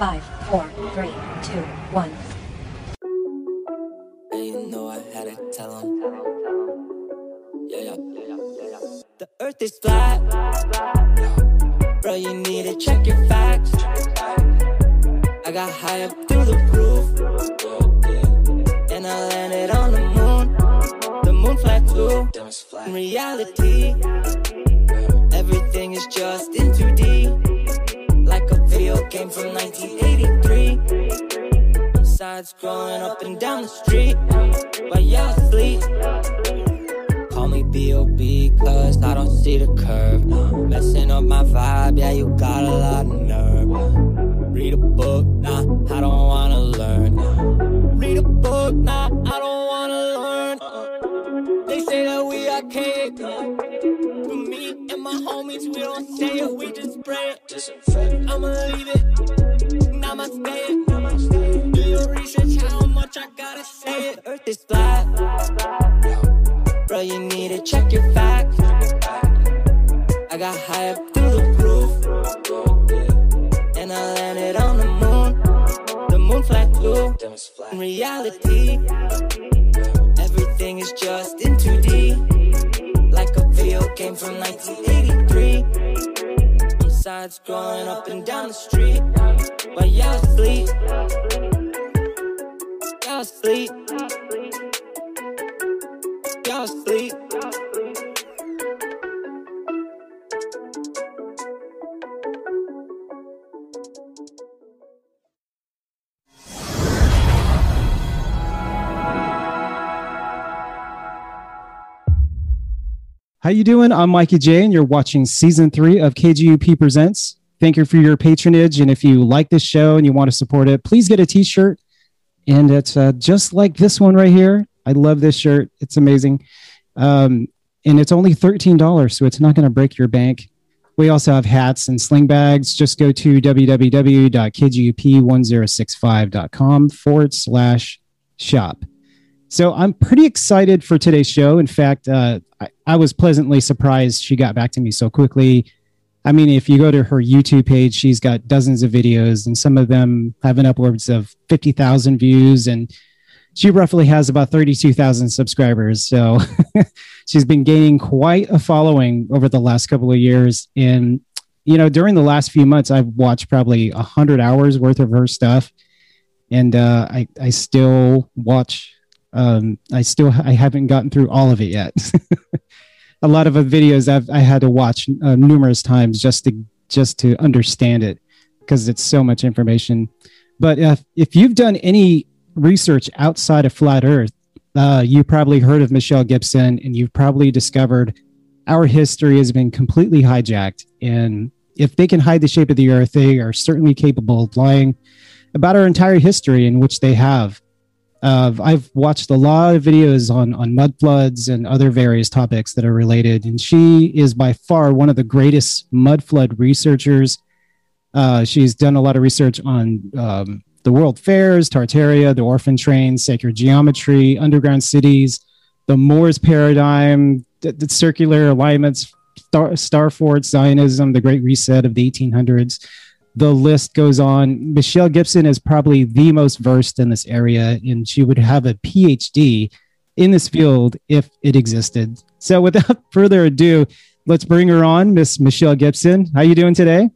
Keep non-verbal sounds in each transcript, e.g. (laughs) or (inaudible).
Five, four, three, two, one. And you know I had to tell him. Yeah, yeah, yeah, yeah. The earth is flat. Bro, you need to check your facts. I got high up through the roof. And I landed on the moon. The moon flat too. In reality, everything is just in 2D. Video game from 1983. Sides growing up and down the street. While y'all sleep. Call me B.O.B. cause I don't see the curve. Messing up my vibe, yeah, you got a lot of nerve. Read a book, nah, I don't wanna learn. Read a book, nah, I don't wanna learn. They say that we are king. But me and my homies, we don't say it, we just spray it. I'ma leave it, namaste it. Do your research, how much I gotta say it. Earth is flat. Bro, you need to check your facts. I got high up through the roof. And I landed on the moon. The moon flat too. In reality, everything is just in 2D. Video game from 1983. Sides growing up and down the street. While y'all sleep. Y'all sleep. Y'all sleep. How you doing? I'm Mikey J, and you're watching season three of KGUP Presents. Thank you for your patronage, and if you like this show and you want to support it, please get a T-shirt. And it's uh, just like this one right here. I love this shirt; it's amazing, um, and it's only thirteen dollars, so it's not going to break your bank. We also have hats and sling bags. Just go to www.kgup1065.com forward slash shop. So I'm pretty excited for today's show. In fact, uh, I, I was pleasantly surprised she got back to me so quickly. I mean, if you go to her YouTube page, she's got dozens of videos, and some of them have an upwards of 50,000 views. And she roughly has about 32,000 subscribers. So (laughs) she's been gaining quite a following over the last couple of years. And, you know, during the last few months, I've watched probably 100 hours worth of her stuff. And uh, I, I still watch um, I still I haven't gotten through all of it yet. (laughs) a lot of the videos I've I had to watch uh, numerous times just to just to understand it because it's so much information. But if if you've done any research outside of flat Earth, uh, you probably heard of Michelle Gibson, and you've probably discovered our history has been completely hijacked. And if they can hide the shape of the Earth, they are certainly capable of lying about our entire history, in which they have. Uh, I've watched a lot of videos on on mud floods and other various topics that are related, and she is by far one of the greatest mud flood researchers. Uh, she's done a lot of research on um, the World Fairs, Tartaria, the Orphan Train, sacred geometry, underground cities, the Moors paradigm, the, the circular alignments, Star, Starfort Zionism, the Great Reset of the 1800s the list goes on. Michelle Gibson is probably the most versed in this area, and she would have a PhD in this field if it existed. So, without (laughs) further ado, let's bring her on, Miss Michelle Gibson. How are you doing today?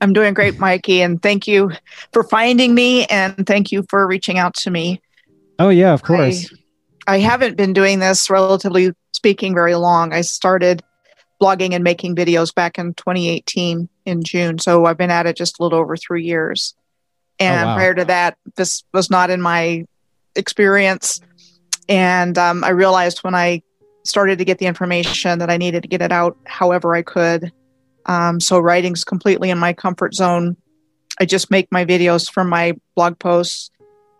I'm doing great, Mikey, and thank you for finding me, and thank you for reaching out to me. Oh yeah, of course. I, I haven't been doing this, relatively speaking, very long. I started blogging and making videos back in 2018 in June. So I've been at it just a little over three years. And oh, wow. prior to that, this was not in my experience. And um, I realized when I started to get the information that I needed to get it out however I could. Um, so writing's completely in my comfort zone. I just make my videos from my blog posts.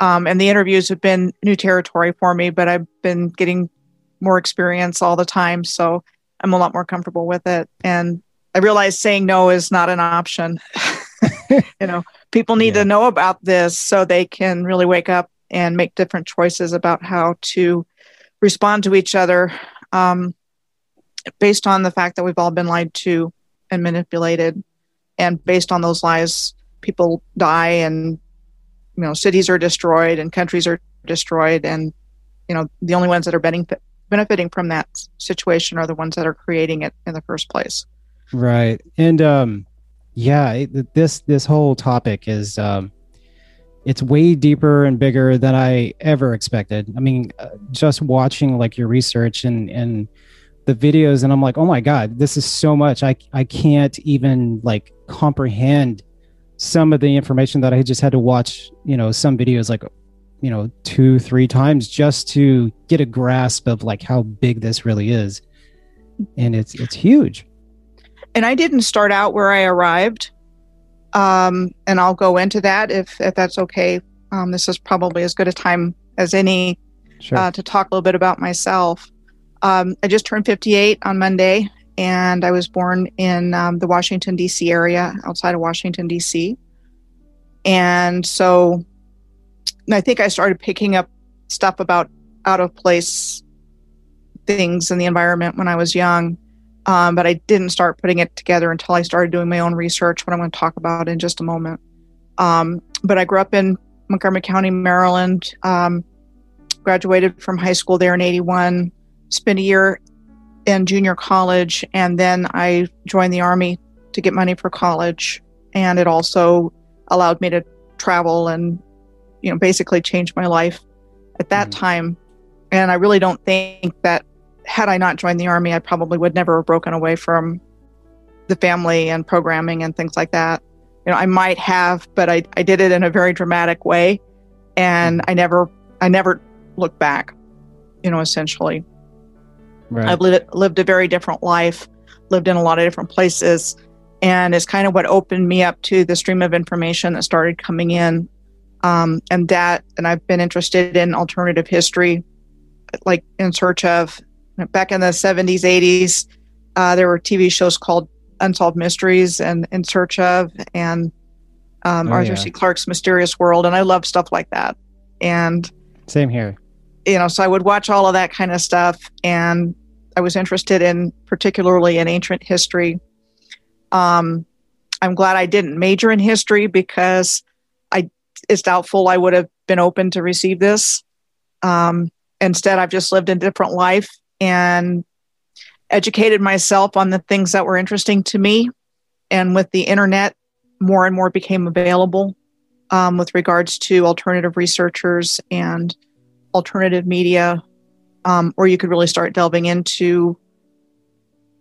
Um, and the interviews have been new territory for me, but I've been getting more experience all the time. So I'm a lot more comfortable with it. And I realize saying no is not an option. (laughs) you know, people need yeah. to know about this so they can really wake up and make different choices about how to respond to each other um, based on the fact that we've all been lied to and manipulated. And based on those lies, people die and you know cities are destroyed and countries are destroyed and you know the only ones that are benefit, benefiting from that situation are the ones that are creating it in the first place right. And um yeah it, this this whole topic is um it's way deeper and bigger than i ever expected. I mean uh, just watching like your research and and the videos and i'm like oh my god this is so much. I i can't even like comprehend some of the information that i just had to watch you know some videos like you know two three times just to get a grasp of like how big this really is. And it's it's huge and i didn't start out where i arrived um, and i'll go into that if if that's okay um, this is probably as good a time as any sure. uh, to talk a little bit about myself um, i just turned 58 on monday and i was born in um, the washington d.c area outside of washington d.c and so I think I started picking up stuff about out of place things in the environment when I was young. Um, but I didn't start putting it together until I started doing my own research, what I'm going to talk about in just a moment. Um, but I grew up in Montgomery County, Maryland, um, graduated from high school there in 81, spent a year in junior college, and then I joined the Army to get money for college. And it also allowed me to travel and you know basically change my life at that mm-hmm. time and i really don't think that had i not joined the army i probably would never have broken away from the family and programming and things like that. You know i might have but i, I did it in a very dramatic way and i never i never looked back you know essentially. Right. i've lived, lived a very different life lived in a lot of different places and it's kind of what opened me up to the stream of information that started coming in. Um, and that and i've been interested in alternative history like in search of back in the 70s 80s uh, there were tv shows called unsolved mysteries and in search of and um, oh, arthur yeah. c clarke's mysterious world and i love stuff like that and same here you know so i would watch all of that kind of stuff and i was interested in particularly in ancient history um, i'm glad i didn't major in history because I it's doubtful I would have been open to receive this. Um, instead, I've just lived a different life and educated myself on the things that were interesting to me. And with the internet, more and more became available um, with regards to alternative researchers and alternative media, um, or you could really start delving into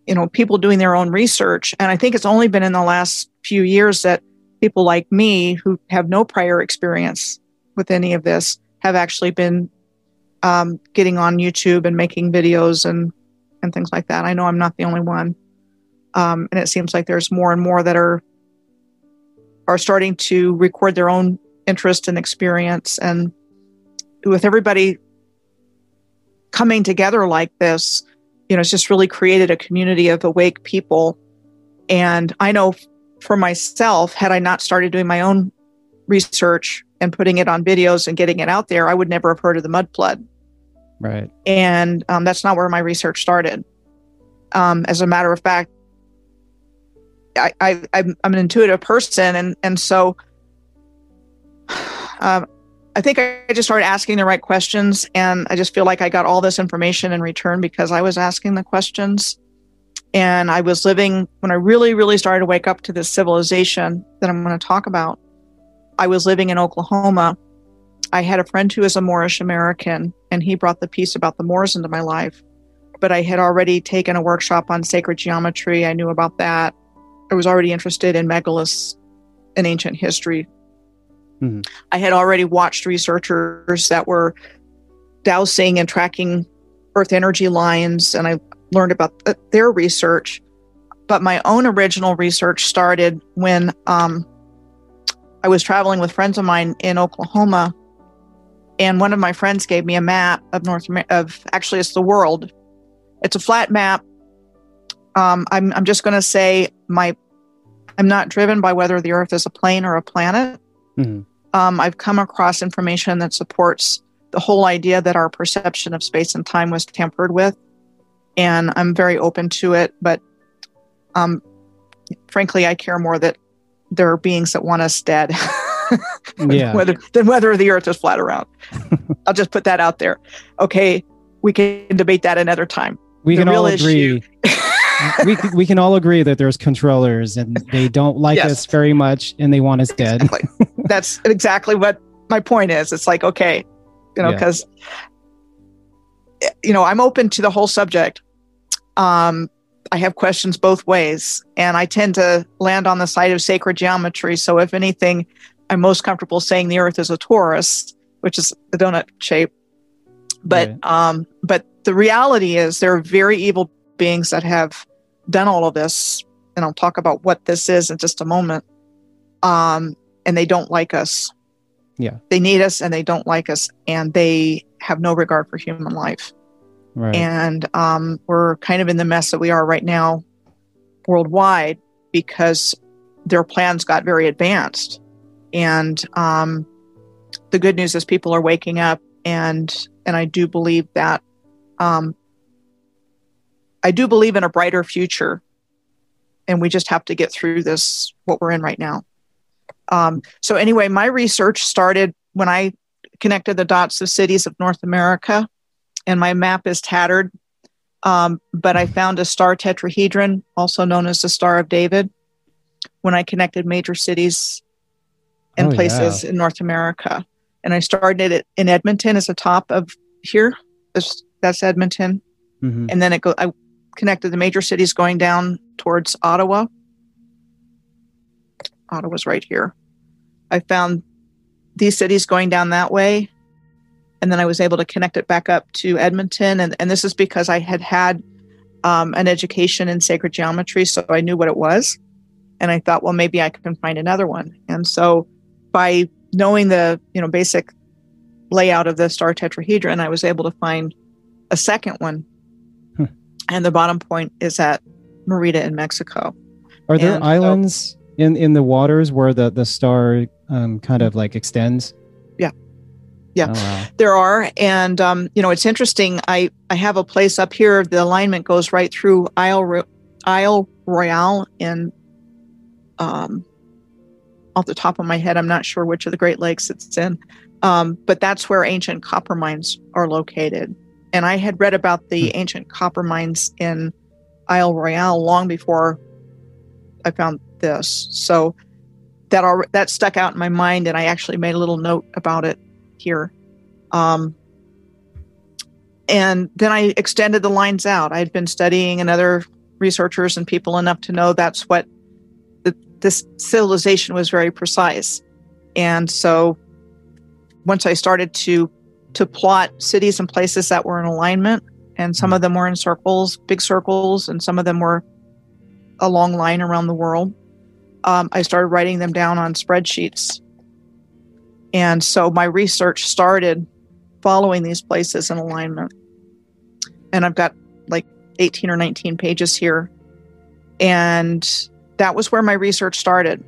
you know people doing their own research and i think it's only been in the last few years that people like me who have no prior experience with any of this have actually been um, getting on YouTube and making videos and and things like that. I know I'm not the only one, um, and it seems like there's more and more that are are starting to record their own interest and experience. And with everybody coming together like this, you know, it's just really created a community of awake people. And I know for myself, had I not started doing my own research and putting it on videos and getting it out there, I would never have heard of the mud flood. Right. And um, that's not where my research started. Um, as a matter of fact, I, I, I'm, an intuitive person, and and so (sighs) um, I think I just started asking the right questions, and I just feel like I got all this information in return because I was asking the questions. And I was living, when I really, really started to wake up to this civilization that I'm going to talk about, I was living in Oklahoma. I had a friend who was a Moorish American, and he brought the piece about the Moors into my life. But I had already taken a workshop on sacred geometry. I knew about that. I was already interested in megaliths and ancient history. Mm-hmm. I had already watched researchers that were dowsing and tracking earth energy lines, and I learned about their research. But my own original research started when um, I was traveling with friends of mine in Oklahoma, and one of my friends gave me a map of North of actually it's the world. It's a flat map. Um, I'm I'm just going to say my I'm not driven by whether the Earth is a plane or a planet. Mm-hmm. Um, I've come across information that supports the whole idea that our perception of space and time was tampered with and I'm very open to it. But um, frankly, I care more that there are beings that want us dead. (laughs) (laughs) Yeah. whether than whether the earth is flat or round. (laughs) I'll just put that out there. Okay, we can debate that another time. we the can all agree. (laughs) we we can all agree that there's controllers and they don't like Yes. us very much and they want us dead. Exactly. That's exactly what my point is. It's like, okay, you know, Yeah. because you know, I'm open to the whole subject. Um, I have questions both ways, and I tend to land on the side of sacred geometry. So, if anything, I'm most comfortable saying the Earth is a torus, which is the donut shape. But Right. um, but the reality is, there are very evil beings that have done all of this, and I'll talk about what this is in just a moment. Um, and they don't like us. Yeah. They need us, and they don't like us, and they have no regard for human life Right. and um, we're kind of in the mess that we are right now worldwide because their plans got very advanced and um, the good news is people are waking up and and i do believe that um, i do believe in a brighter future. And we just have to get through this what we're in right now. Um, so anyway my research started when i connected the dots of cities of north america and my map is tattered. Um, but I found a star tetrahedron, also known as the Star of David, when I connected major cities and Oh, places in North America. And I started it in Edmonton as a top of here. This, that's Edmonton. Mhm. And then it go, I connected the major cities going down towards Ottawa. Ottawa's right here. I found these cities going down that way and then I was able to connect it back up to Edmonton. And, and this is because I had had um, an education in sacred geometry, so I knew what it was. And I thought, well, maybe I can find another one. And so by knowing the you know basic layout of the star tetrahedron, I was able to find a second one. And the bottom point is at Merida in Mexico. Are there and so- islands in in the waters where the the star um, kind of like extends? Yeah. Yeah. Oh, wow. There are, and um, you know, it's interesting. I I have a place up here. The alignment goes right through Isle Ro- Isle Royale in, um, off the top of my head, I'm not sure which of the Great Lakes it's in, um, but that's where ancient copper mines are located. And I had read about the ancient copper mines in Isle Royale long before I found this. So that al- that stuck out in my mind, and I actually made a little note about it here. Um, and then I extended the lines out. I'd been studying and other researchers and people enough to know that's what this civilization was very precise. And so once I started to to plot cities and places that were in alignment, and some of them were in circles, big circles, and some of them were a long line around the world. Um, I started writing them down on spreadsheets and so my research started following these places in alignment. And I've got like 18 or 19 pages here. And that was where my research started.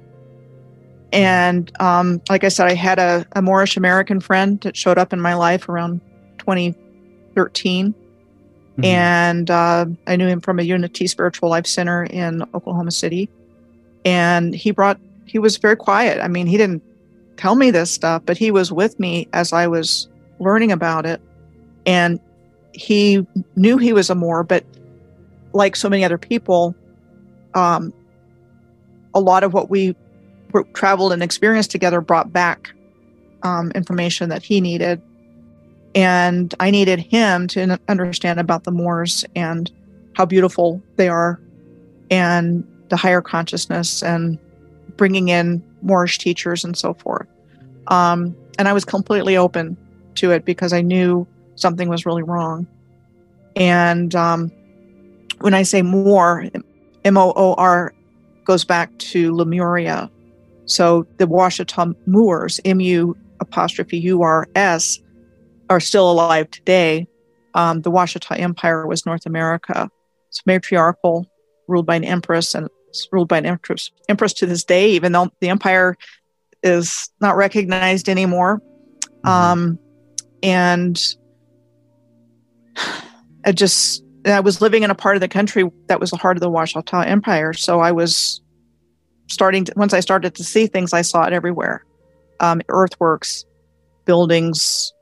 And um, like I said, I had a, a Moorish American friend that showed up in my life around 2013. Mhm. And uh, I knew him from a Unity Spiritual Life Center in Oklahoma City. And he brought, he was very quiet. I mean, he didn't tell me this stuff, but he was with me as I was learning about it. And he knew he was a Moor, but like so many other people, um, a lot of what we traveled and experienced together brought back um, information that he needed. And I needed him to understand about the Moors and how beautiful they are and the higher consciousness and bringing in Moorish teachers and so forth. Um, and I was completely open to it because I knew something was really wrong. And um, when I say Moor, M O O R goes back to Lemuria. So the Washitaw Moors, M U apostrophe U R S, are still alive today. Um, the Washitaw Empire was North America. It's matriarchal, ruled by an empress, and ruled by an empress, empress to this day, even though the empire is not recognized anymore. Um, and (sighs) it just, I was living in a part of the country that was the heart of the Washitaw Empire. So I was starting to, once I started to see things, I saw it everywhere. Um, earthworks, buildings,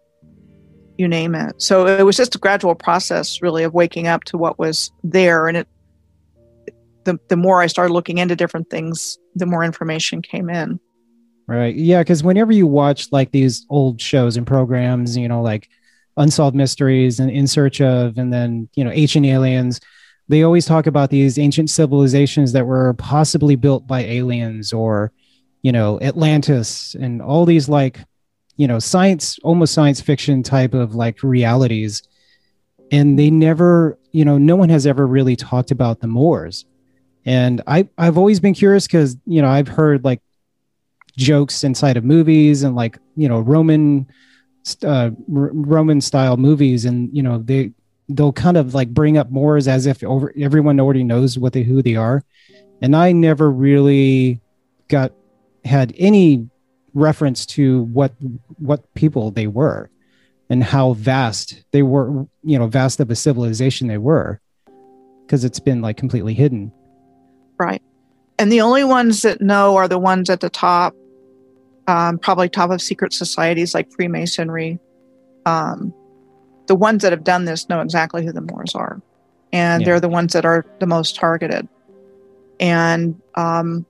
you name it. So it was just a gradual process, really, of waking up to what was there. And it, the the more I started looking into different things, the more information came in. Right. Yeah. Because whenever you watch like these old shows and programs, you know, like Unsolved Mysteries and In Search of, and then, you know, Ancient Aliens, they always talk about these ancient civilizations that were possibly built by aliens or, you know, Atlantis and all these like, you know, science, almost science fiction type of like realities. And they never, you know, no one has ever really talked about the Moors. And I, I've always been curious because, you know, I've heard like jokes inside of movies and like you know roman uh, roman style movies and you know they they'll kind of like bring up moors as if over everyone already knows what they who they are. And i never really got had any reference to what what people they were and how vast they were you know vast of a civilization they were because it's been like completely hidden. Right. And the only ones that know are the ones at the top um, probably top of secret societies like Freemasonry. Um, the ones that have done this know exactly who the Moors are, and yeah. they're the ones that are the most targeted. And um,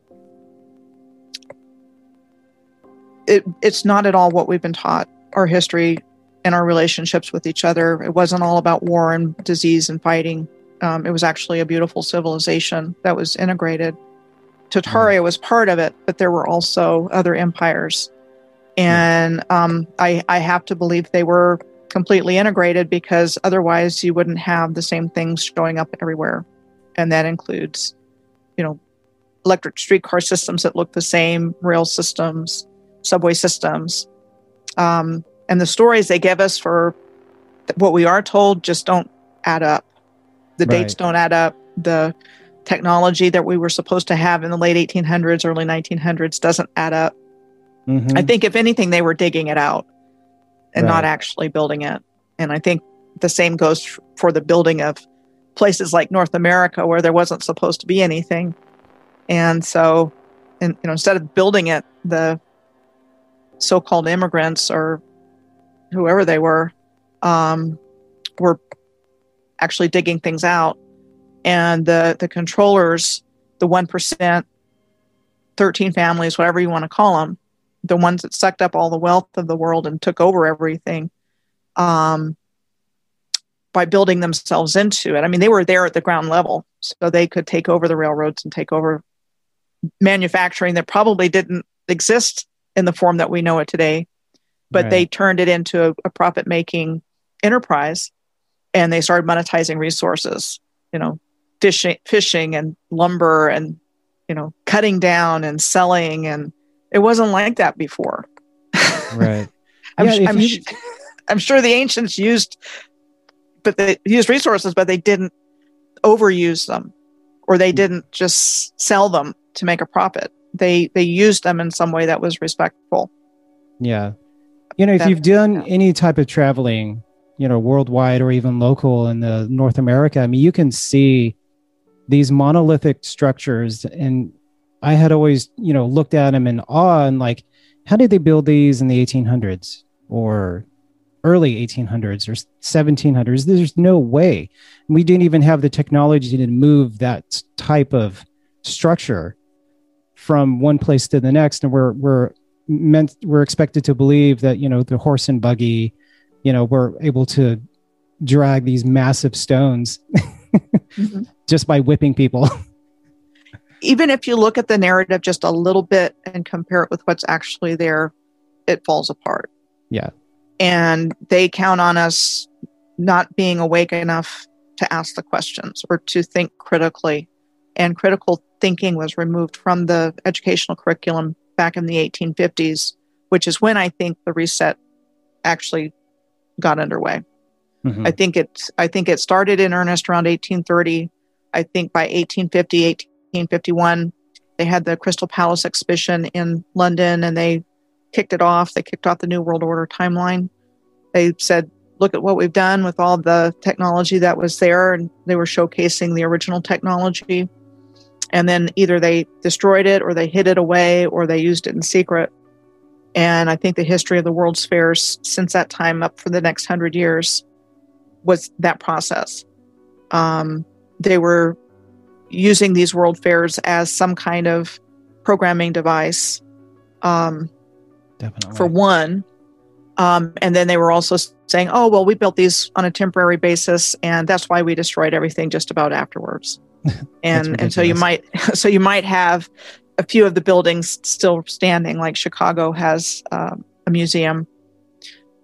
it, it's not at all what we've been taught. Our history and our relationships with each other. It wasn't all about war and disease and fighting. Um, it was actually a beautiful civilization that was integrated Tartaria was part of it, but there were also other empires. And um, I, I have to believe they were completely integrated because otherwise you wouldn't have the same things showing up everywhere. And that includes, you know, electric streetcar systems that look the same, rail systems, subway systems. Um, and the stories they give us for what we are told just don't add up. The right. dates don't add up. The technology that we were supposed to have in the late 1800s, early 1900s doesn't add up. Mm-hmm. I think, if anything, they were digging it out and right. not actually building it. And I think the same goes for the building of places like North America where there wasn't supposed to be anything. And so, and, you know, instead of building it, the so called immigrants or whoever they were um, were actually digging things out and the the controllers, the one percent, thirteen families, whatever you want to call them, the ones that sucked up all the wealth of the world and took over everything, um, by building themselves into it. I mean, they were there at the ground level, so they could take over the railroads and take over manufacturing that probably didn't exist in the form that we know it today, but right. they turned it into a, a profit making enterprise and they started monetizing resources you know fishing fishing and lumber and you know cutting down and selling. And it wasn't like that before. (laughs) Right. I'm, yeah, I'm, you... I'm sure the ancients used but they used resources but they didn't overuse them or they hmm. didn't just sell them to make a profit. They they used them in some way that was respectful. Yeah. You know if that, you've done yeah. any type of traveling you know worldwide or even local in the north america i mean you can see these monolithic structures and i had always you know looked at them in awe and like how did they build these in the 1800s or early 1800s or 1700s there's no way. We didn't even have the technology to move that type of structure from one place to the next. And we're we're meant we're expected to believe that you know the horse and buggy you know we're able to drag these massive stones (laughs) mm-hmm. (laughs) just by whipping people. (laughs) Even if you look at the narrative just a little bit and compare it with what's actually there, it falls apart. Yeah. And they count on us not being awake enough to ask the questions or to think critically. And critical thinking was removed from the educational curriculum back in the 1850s, which is when I think the reset actually got underway. Mm-hmm. I think it I think it started in earnest around 1830. I think by 1850, 1851, they had the Crystal Palace exhibition in London and they kicked it off. They kicked off the New World Order timeline. They said, look at what we've done with all the technology that was there. And they were showcasing the original technology. and then either they destroyed it or they hid it away or they used it in secret. And I think the history of the World's Fairs since that time up for the next hundred years was that process. Um, they were using these World Fairs as some kind of programming device um, Definitely. for one. Um, and then they were also saying, oh, well, we built these on a temporary basis, and that's why we destroyed everything just about afterwards. (laughs) and and so you might (laughs) so you might have a few of the buildings still standing, like Chicago has um, a museum.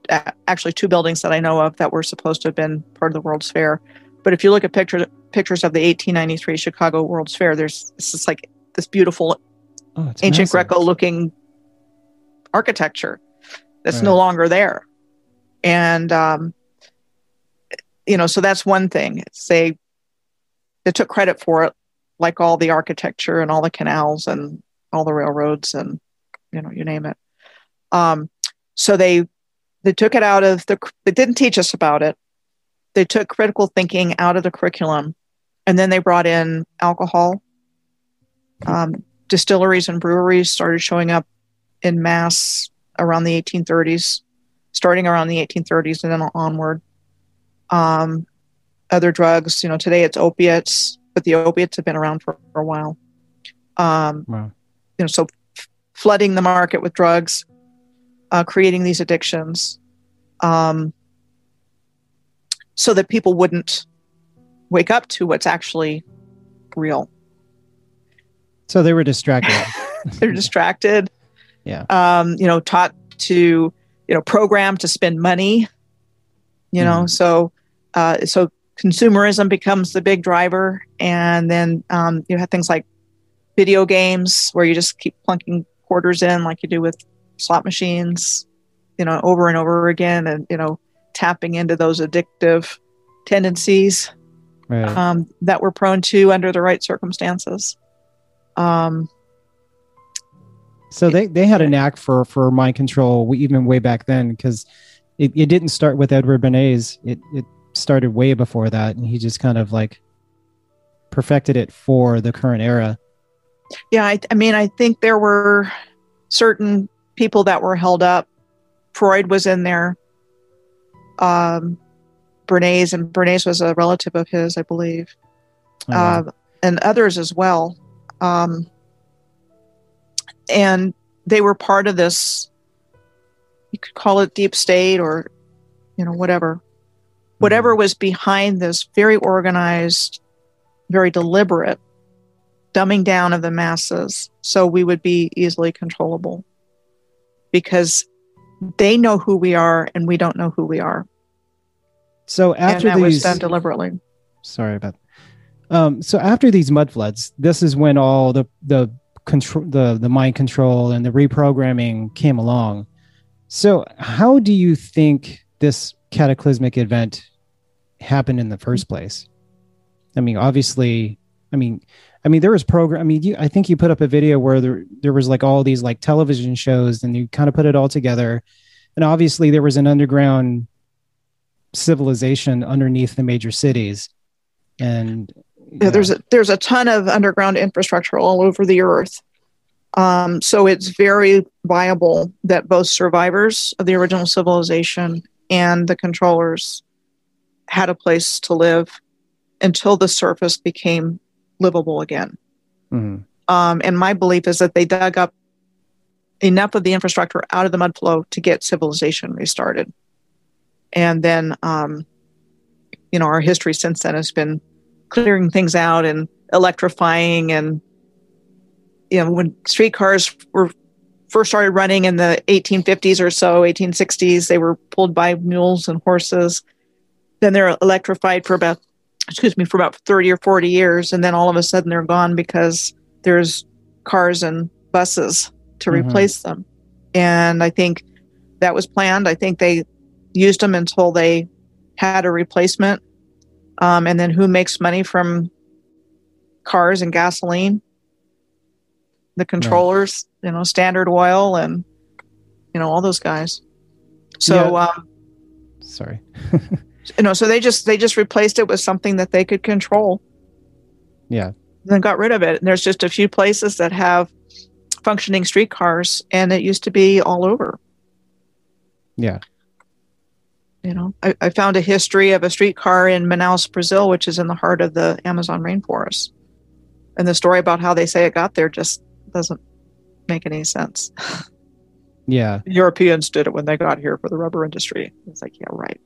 Actually, two buildings that I know of that were supposed to have been part of the World's Fair. But if you look at pictures pictures of the 1893 Chicago World's Fair, there's this is like this beautiful oh, ancient. Greco looking architecture that's Right. no longer there. And, um, you know, so that's one thing. It's they, they took credit for it, like all the architecture and all the canals and all the railroads and, you know, you name it. Um, so they, they took it out of the, they didn't teach us about it. They took critical thinking out of the curriculum and then they brought in alcohol. Um, distilleries and breweries started showing up in mass around the 1830s, starting around the 1830s and then onward. Um, other drugs, you know, today it's opiates, but the opiates have been around for, for a while. Um, Wow. you know, so f- flooding the market with drugs, uh, creating these addictions, um, so that people wouldn't wake up to what's actually real. So they were distracted. (laughs) They're distracted. Yeah. Um, you know, taught to, you know, program to spend money. You know, Mhm. so uh, so consumerism becomes the big driver, and then um, you have things like video games where you just keep plunking quarters in, like you do with slot machines, you know, over and over again, and you know, tapping into those addictive tendencies right. um, that we're prone to under the right circumstances. Um, So they, they had a knack for, for mind control even way back then because it, it didn't start with Edward Bernays. It, it started way before that. And he just kind of like perfected it for the current era. Yeah, I, I mean, I think there were certain people that were held up. Freud was in there. Um, Bernays, and Bernays was a relative of his, I believe, Oh, wow. uh, and others as well. Um, and they were part of this. You could call it deep state, or you know, whatever, whatever was behind this very organized, very deliberate dumbing down of the masses so we would be easily controllable because they know who we are and we don't know who we are. So and after that was these, done deliberately. Sorry about um so after these mud floods this is when all the the control the the mind control and the reprogramming came along. So how do you think this cataclysmic event happened in the first place? I mean obviously i mean i mean there was program i mean you, i think you put up a video where there there was like all these like television shows and you kind of put it all together. And obviously there was an underground civilization underneath the major cities. And yeah, there's a there's a ton of underground infrastructure all over the earth. Um, so it's very viable that both survivors of the original civilization and the controllers had a place to live until the surface became livable again Mhm. Um, and my belief is that they dug up enough of the infrastructure out of the mud flow to get civilization restarted. And then, um, you know, our history since then has been clearing things out and electrifying. And, you know, when streetcars were first started running in the 1850s or so, 1860s, they were pulled by mules and horses. Then they're electrified for about excuse me, for about 30 or 40 years. And then all of a sudden they're gone because there's cars and buses to Mhm. replace them. And I think that was planned. I think they used them until they had a replacement. Um, and then who makes money from cars and gasoline? The controllers, you know, Standard Oil and, you know, all those guys. So, Yeah. um, sorry (laughs) you know so they just they just replaced it with something that they could control Yeah. then got rid of it. And there's just a few places that have functioning streetcars, and it used to be all over. Yeah. You know, I, I found a history of a streetcar in Manaus, Brazil, which is in the heart of the Amazon rainforest. And the story about how they say it got there just doesn't make any sense. (laughs) Yeah. Europeans did it when they got here for the rubber industry. It's like, yeah, right.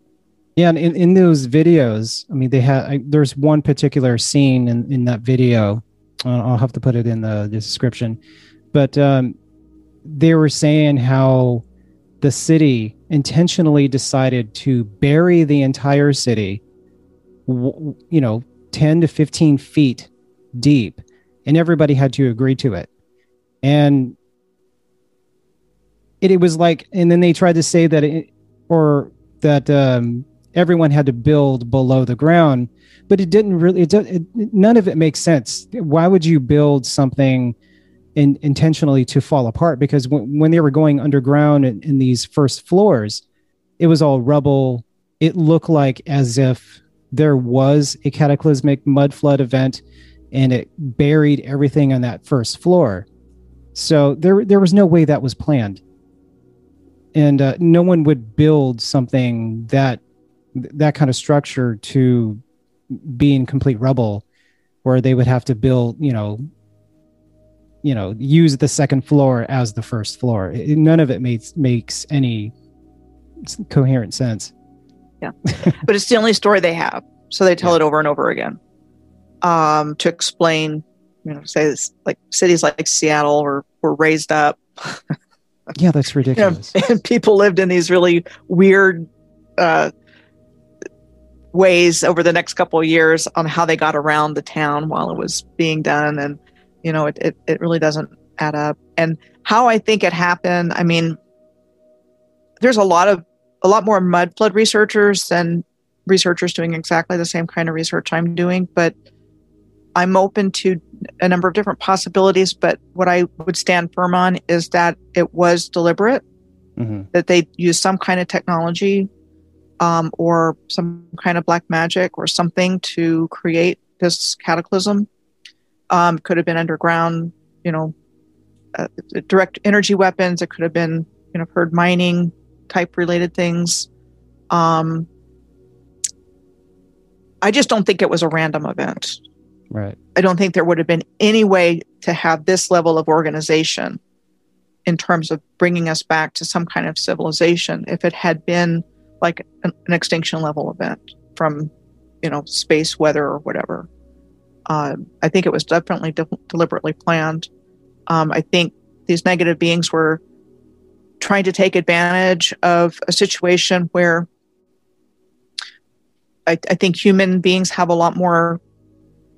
Yeah, and in, in those videos, I mean, they had there's one particular scene in, in that video. I'll have to put it in the description, but um, they were saying how the city intentionally decided to bury the entire city, you know, ten to fifteen feet deep, and everybody had to agree to it. And it, it was like, and then they tried to say that it, or that um, everyone had to build below the ground, but it didn't really. It, it none of it makes sense. Why would you build something in, intentionally to fall apart? Because when, when they were going underground in, in these first floors, it was all rubble. It looked like as if there was a cataclysmic mud flood event and it buried everything on that first floor. So there there was no way that was planned. And uh, no one would build something that that kind of structure to be in complete rubble where they would have to build, you know, you know, use the second floor as the first floor. It, none of it makes makes any coherent sense. Yeah. but it's the only story they have. So they tell yeah. it over and over again um, to explain, you know, say this, like cities like Seattle were, were raised up. (laughs) yeah, that's ridiculous. You (laughs) know, and people lived in these really weird uh, ways over the next couple of years on how they got around the town while it was being done. And, you know, it, it, it really doesn't add up. And how I think it happened, I mean, there's a lot of a lot more mud flood researchers than researchers doing exactly the same kind of research I'm doing, but I'm open to a number of different possibilities. But what I would stand firm on is that it was deliberate, mm-hmm. that they used some kind of technology um, or some kind of black magic or something to create this cataclysm. Um, could have been underground, you know, uh, direct energy weapons. It could have been, you know, herd mining type related things. Um, I just don't think it was a random event. Right. I don't think there would have been any way to have this level of organization in terms of bringing us back to some kind of civilization if it had been like an, an extinction level event from, you know, space, weather, or whatever. Um, I think it was definitely de- deliberately planned. Um, I think these negative beings were trying to take advantage of a situation where I, I think human beings have a lot more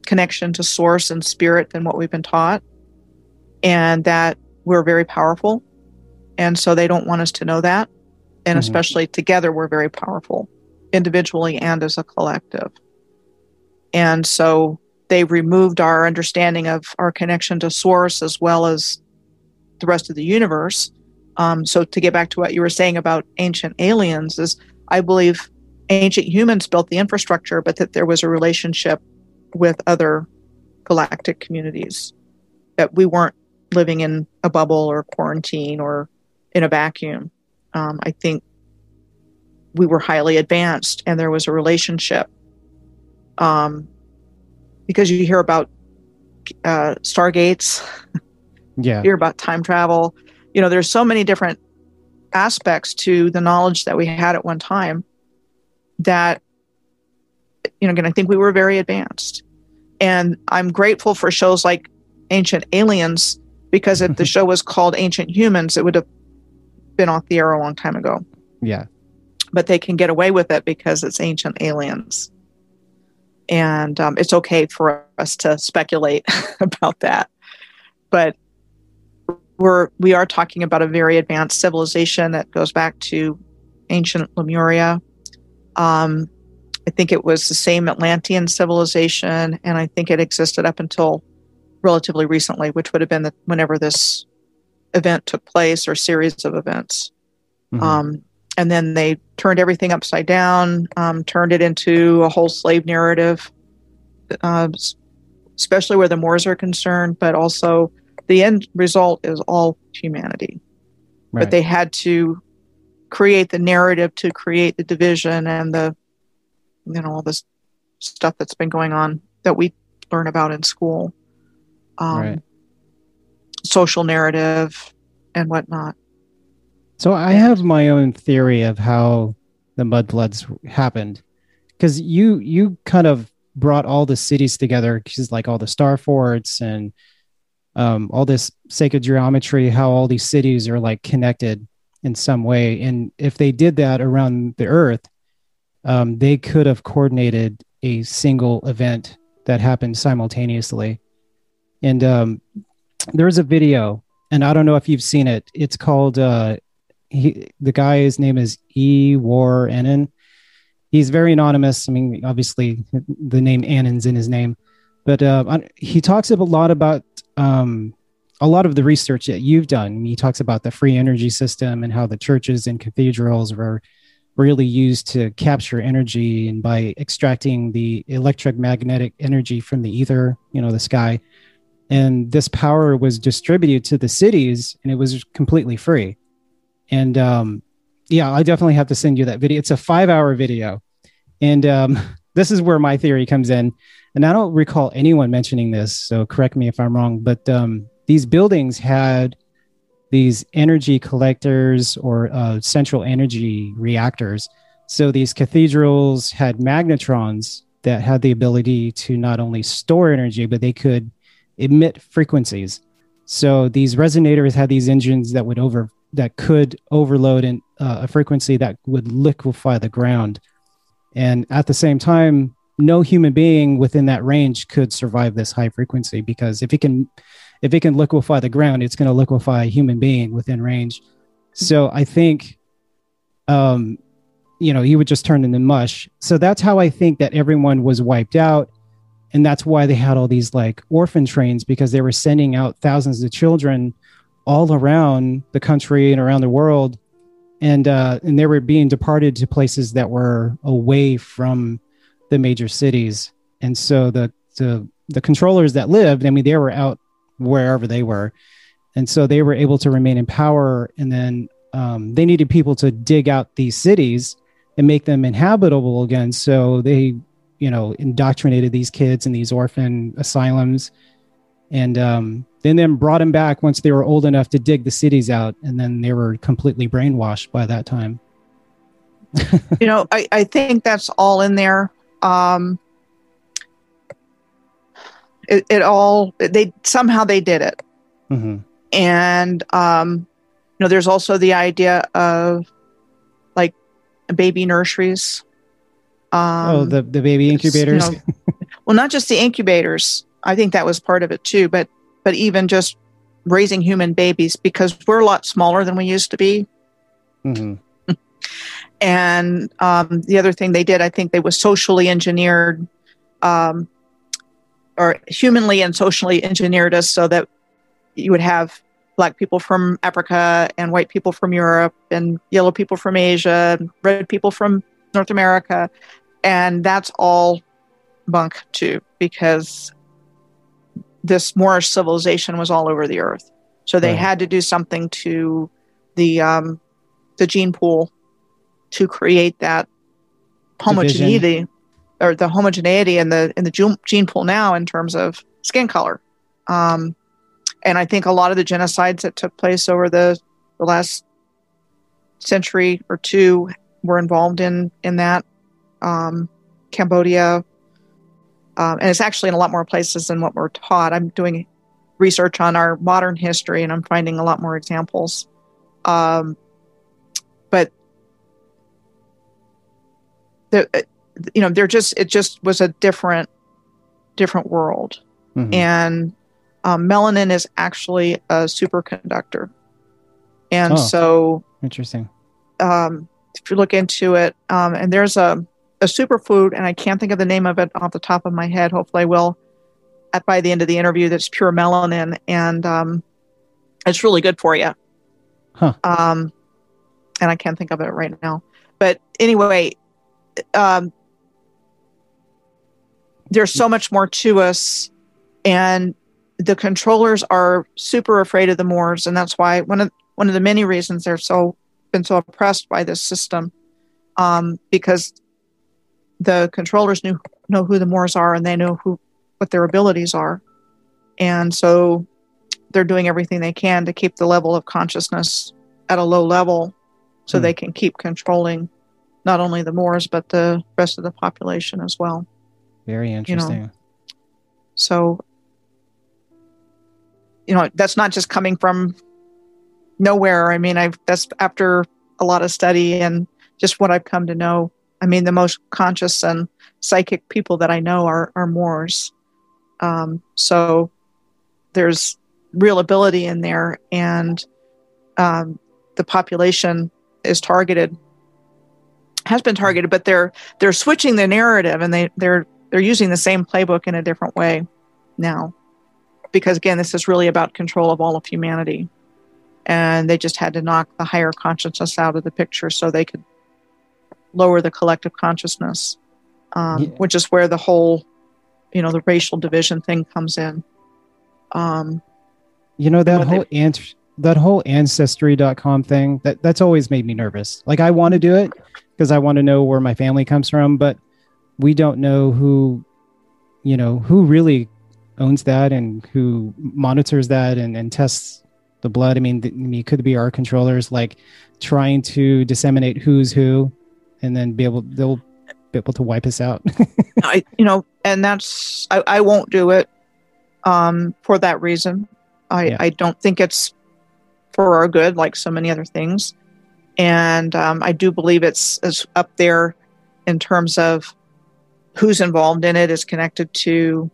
connection to source and spirit than what we've been taught, and that we're very powerful. And so they don't want us to know that. And mm-hmm. especially together, we're very powerful, individually and as a collective. And so they removed our understanding of our connection to source as well as the rest of the universe. Um, so to get back to what you were saying about ancient aliens, is I believe ancient humans built the infrastructure, but that there was a relationship with other galactic communities that we weren't living in a bubble or quarantine or in a vacuum. Um, I think we were highly advanced and there was a relationship. Um, because you hear about uh, stargates, yeah, (laughs) hear about time travel. You know, there's so many different aspects to the knowledge that we had at one time that you know, again, I think we were very advanced. And I'm grateful for shows like Ancient Aliens because if the (laughs) show was called Ancient Humans, it would have been off the air a long time ago. Yeah. But they can get away with it because it's Ancient Aliens. And um, it's okay for us to speculate (laughs) about that. But we're we are talking about a very advanced civilization that goes back to ancient Lemuria. Um, I think it was the same Atlantean civilization, and I think it existed up until relatively recently, which would have been the, whenever this event took place or series of events. Mm-hmm. Um, and then they turned everything upside down, um, turned it into a whole slave narrative, uh, especially where the Moors are concerned, but also the end result is all humanity. Right. But they had to create the narrative to create the division and the, you know, all this stuff that's been going on that we learn about in school, um, Right. Social narrative and whatnot. So I have my own theory of how the mudfloods happened, because you you kind of brought all the cities together, because like all the star forts and um, all this sacred geometry, how all these cities are like connected in some way, and if they did that around the Earth, um, they could have coordinated a single event that happened simultaneously. And um, there's a video, and I don't know if you've seen it. It's called uh, he the guy's name is E War Annan. He's very anonymous. I mean, obviously, the name Annan's in his name, but uh, he talks a lot about um, a lot of the research that you've done. He talks about the free energy system and how the churches and cathedrals were really used to capture energy and by extracting the electromagnetic energy from the ether, you know, the sky. And this power was distributed to the cities and it was completely free. And um, yeah, I definitely have to send you that video. It's a five hour video. And um, (laughs) this is where my theory comes in. And I don't recall anyone mentioning this, so correct me if I'm wrong, but um, these buildings had these energy collectors or uh, central energy reactors. So these cathedrals had magnetrons that had the ability to not only store energy, but they could emit frequencies. So these resonators had these engines that would over that could overload in, uh, a frequency that would liquefy the ground. And at the same time, no human being within that range could survive this high frequency because if it can if it can liquefy the ground, it's going to liquefy a human being within range. So I think, um, you know, he would just turn into mush. So that's how I think that everyone was wiped out. And that's why they had all these like orphan trains because they were sending out thousands of children all around the country and around the world. And, uh, and they were being departed to places that were away from the major cities. And so the, the, the controllers that lived, I mean, they were out wherever they were. And so they were able to remain in power. And then um, they needed people to dig out these cities and make them inhabitable again. So they, you know, indoctrinated these kids in these orphan asylums and um, then then brought them back once they were old enough to dig the cities out. And then they were completely brainwashed by that time. (laughs) you know, I, I think that's all in there. Um, it, it all they somehow they did it, hmm and um, you know, there's also the idea of like baby nurseries. Um, oh, the, the baby it's, you incubators. know, well, not just the incubators. I think that was part of it too, but but even just raising human babies because we're a lot smaller than we used to be. hmm (laughs) and um, the other thing they did, I think they was socially engineered, um, or humanly and socially engineered us so that you would have black people from Africa and white people from Europe and yellow people from Asia, and red people from North America, and that's all bunk too because this Moorish civilization was all over the earth. So they Right. had to do something to the um, the gene pool to create that homogeneity or the homogeneity in the in the gene, gene pool now in terms of skin color. Um, and I think a lot of the genocides that took place over the, the last century or two were involved in in that. Um, Cambodia, um, and it's actually in a lot more places than what we're taught. I'm doing research on our modern history, and I'm finding a lot more examples. Um, but the, uh, you know, they're just it just was a different different world, Mhm. and um, melanin is actually a superconductor, and Oh. so Interesting. um, if you look into it, um, and there's a, a superfood, and I can't think of the name of it off the top of my head. Hopefully, I will at by the end of the interview. That's pure melanin, and um, it's really good for you. Huh. Um, and I can't think of it right now. But anyway, um, there's so much more to us and the controllers are super afraid of the Moors, and that's why one of one of the many reasons they're so been so oppressed by this system, um, because the controllers knew know who the Moors are and they know who what their abilities are, and so they're doing everything they can to keep the level of consciousness at a low level, so Hmm. they can keep controlling not only the Moors but the rest of the population as well. Very interesting. So, you know, that's not just coming from nowhere. I mean, I've that's after a lot of study and just what I've come to know. I mean, the most conscious and psychic people that I know are are Moors. Um, so there's real ability in there, and um, the population is targeted, has been targeted, but they're they're switching the narrative, and they they're they're using the same playbook in a different way now because again this is really about control of all of humanity and they just had to knock the higher consciousness out of the picture so they could lower the collective consciousness um, Yeah. which is where the whole you know the racial division thing comes in um, You know that what they- whole ant- that whole ancestry.com thing that that's always made me nervous. Like I want to do it because I want to know where my family comes from, but we don't know who you know who really owns that and who monitors that and, and tests the blood. I mean, th- I mean, it could be our controllers like trying to disseminate who's who and then be able they'll be able to wipe us out. (laughs) I, you know, and that's I, I won't do it um, for that reason. I, Yeah. I don't think it's for our good, like so many other things, and um, I do believe it's is up there in terms of who's involved in it is connected to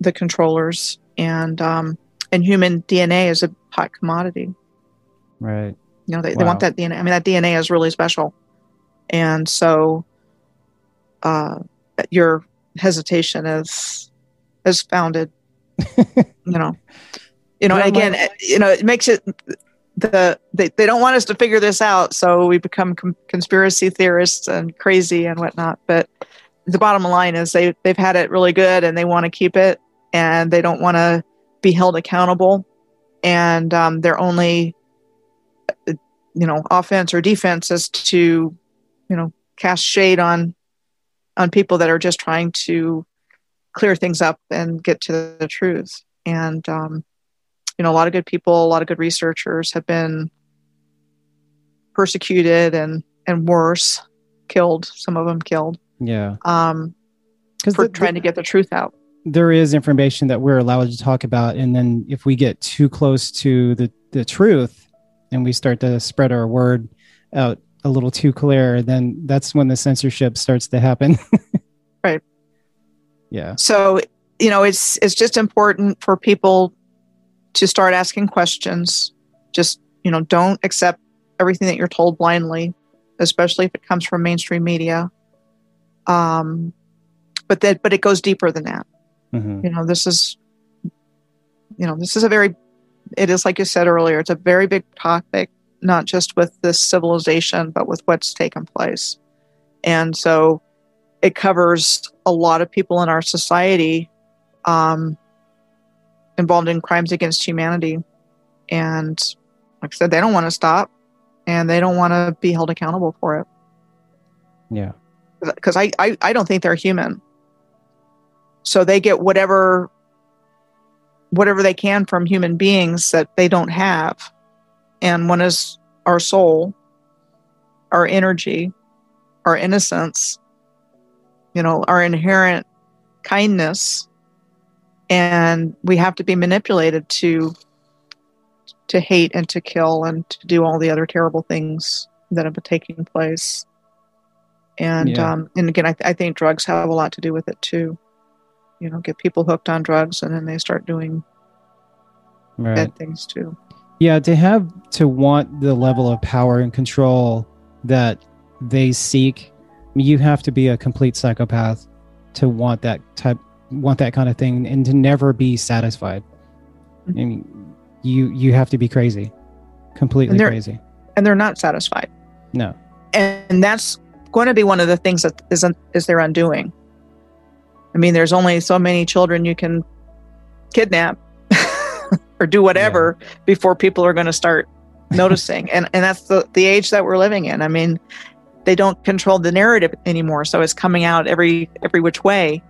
the controllers, and um, and human DNA is a hot commodity. right. You know, they, they want that DNA. I mean, that DNA is really special. And so uh, your hesitation is is founded. (laughs) you know, you know, again, you know, it makes it the they, they don't want us to figure this out, so we become com- conspiracy theorists and crazy and whatnot. But the bottom line is they they've had it really good and they want to keep it, and they don't want to be held accountable, and um, their only uh, you know offense or defense is to you know cast shade on on people that are just trying to clear things up and get to the truth and um, you know a lot of good people a lot of good researchers have been persecuted and and worse killed some of them killed Yeah. um, Because for trying to get the truth out there is information that we're allowed to talk about and then if we get too close to the, the truth and we start to spread our word out a little too clear then that's when the censorship starts to happen. (laughs) Right. yeah. So you know it's it's just important for people to start asking questions. Just you know don't accept everything that you're told blindly especially if it comes from mainstream media. Um but that but it goes deeper than that. Mhm. you know this is you know this is a very it is like you said earlier it's a very big topic not just with this civilization but with what's taken place. And so it covers a lot of people in our society um, involved in crimes against humanity. And like i said they don't want to stop and they don't want to be held accountable for it. Yeah. Because I, I i don't think they're human. So they get whatever whatever they can from human beings that they don't have and one is our soul our energy our innocence you know our inherent kindness and we have to be manipulated to to hate and to kill and to do all the other terrible things that have been taking place. And Yeah. um, and again I, I think drugs have a lot to do with it too. You know get people hooked on drugs and then they start doing right. bad things too yeah to have to want the level of power and control that they seek. You have to be a complete psychopath to want that type want that kind of thing and to never be satisfied. Mm-hmm. I mean, you you have to be crazy completely And crazy. and they're not satisfied. No. And that's going to be one of the things that is is their undoing. I mean, there's only so many children you can kidnap or do whatever before people are going to start (laughs) noticing. and and that's the the age that we're living in. I mean, they don't control the narrative anymore, so it's coming out every every which way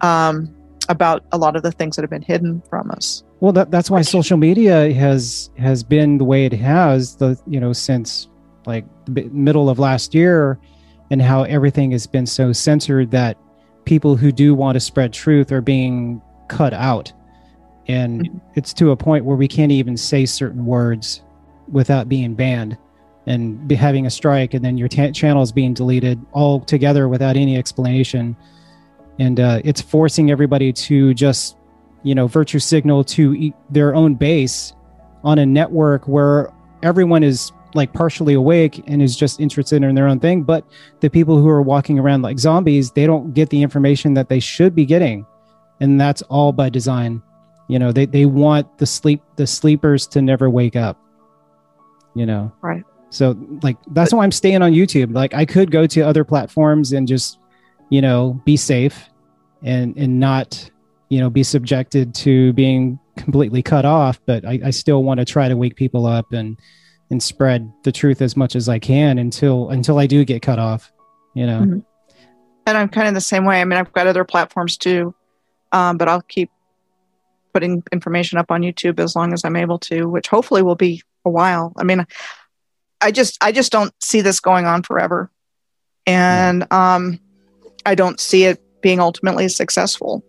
um, about a lot of the things that have been hidden from us. Well, that, that's why social media has has been the way it has the you know since like the middle of last year, and how everything has been so censored that people who do want to spread truth are being cut out, and Mhm. it's to a point where we can't even say certain words without being banned and be having a strike, and then your ta- channel is being deleted altogether without any explanation, and uh, it's forcing everybody to just you know virtue signal to e- their own base on a network where everyone is like partially awake and is just interested in their own thing. But the people who are walking around like zombies they don't get the information that they should be getting. And that's all by design you know they, they want the sleep the sleepers to never wake up you know Right. so like that's why i'm staying on youtube like i could go to other platforms and just you know be safe and and not you know be subjected to being completely cut off but i, I still want to try to wake people up and and spread the truth as much as i can until until i do get cut off you know Mhm. And I'm kind of the same way. I mean, I've got other platforms too, um, but I'll keep putting information up on YouTube as long as I'm able to, which hopefully will be a while. I mean, I just I just don't see this going on forever, and um, I don't see it being ultimately successful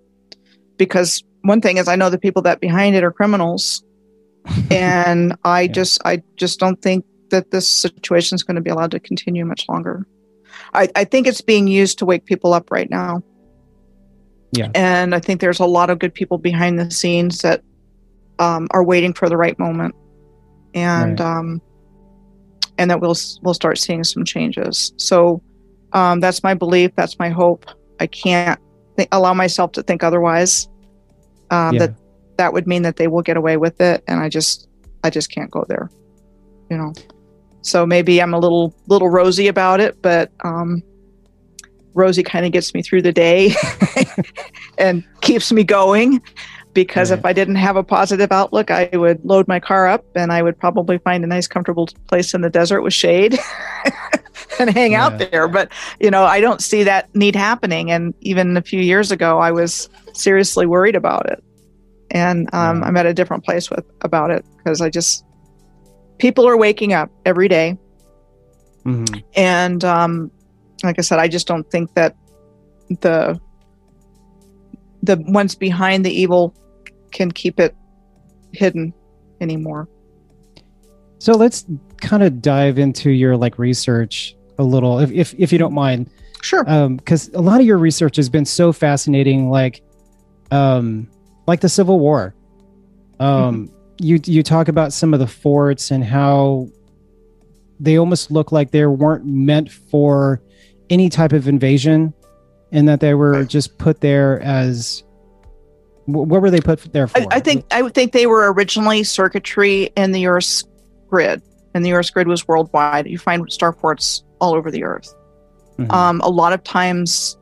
because one thing is I know the people that behind it are criminals, (laughs) and I Yeah. just I just don't think that this situation is going to be allowed to continue much longer. I, I think it's being used to wake people up right now. Yeah. And I think there's a lot of good people behind the scenes that um, are waiting for the right moment, and Right. um, and that we'll we'll start seeing some changes. So um, that's my belief. That's my hope. I can't th- allow myself to think otherwise. Um, Yeah. That that would mean that they will get away with it, and I just I just can't go there. You know. So maybe I'm a little little rosy about it, but um, rosy kind of gets me through the day (laughs) and keeps me going. Because if I didn't have a positive outlook, I would load my car up and I would probably find a nice, comfortable place in the desert with shade (laughs) and hang Yeah. out there. But you know, I don't see that need happening. And even a few years ago, I was seriously worried about it. And um, Yeah. I'm at a different place with about it because I just people are waking up every day Mhm. and um, like I said, I just don't think that the the ones behind the evil can keep it hidden anymore. So let's kind of dive into your like research a little, if if, if you don't mind, Sure. because a lot of your research has been so fascinating, like, um, like the Civil War. Um, you you talk about some of the forts and how they almost look like they weren't meant for any type of invasion, and that they were just put there as. What were they put there for? I, I think I would think they were originally circuitry in the Earth's grid, and the Earth's grid was worldwide. You find star forts all over the Earth. Mhm. Um, a lot of times,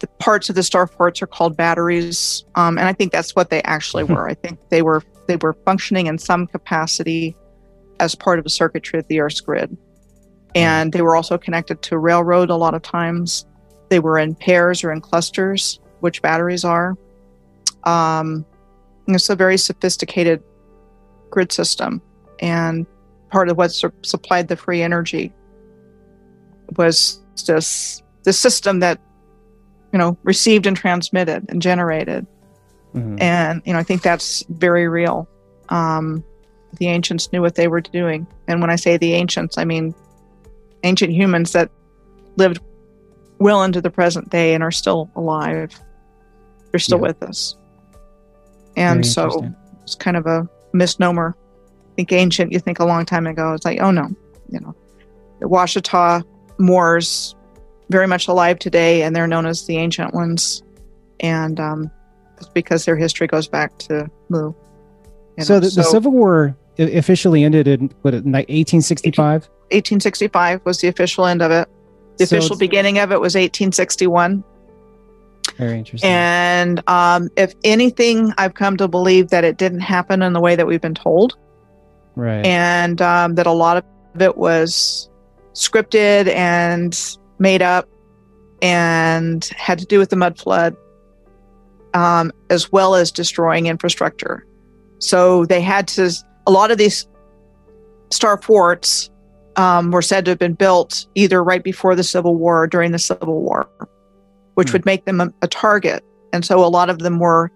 the parts of the star forts are called batteries, um, and I think that's what they actually were. I think they were they were functioning in some capacity as part of the circuitry of the Earth's grid, and they were also connected to railroad. A lot of times, they were in pairs or in clusters, which batteries are. Um, it's a very sophisticated grid system, and part of what su- supplied the free energy was this the system that you know received and transmitted and generated Mhm. and you know i think that's very real um, the ancients knew what they were doing and when i say the ancients i mean ancient humans that lived well into the present day and are still alive. They're still Yeah. with us. And Very so it's kind of a misnomer. Think ancient you think a long time ago it's like oh no you know. The Washitaw moors very much alive today and they're known as the ancient ones. And um, it's because their history goes back to mu You so know, the, the Civil War officially ended in what in like 1865. 1865 was the official end of it the So official beginning of it was 1861 Very interesting. And um, if anything, I've come to believe that it didn't happen in the way that we've been told, right. and um, that a lot of it was scripted and made up and had to do with the mud flood, um, as well as destroying infrastructure. So they had to, a lot of these star forts um, were said to have been built either right before the Civil War or during the Civil War, which Hmm. would make them a, a target. And so a lot of them were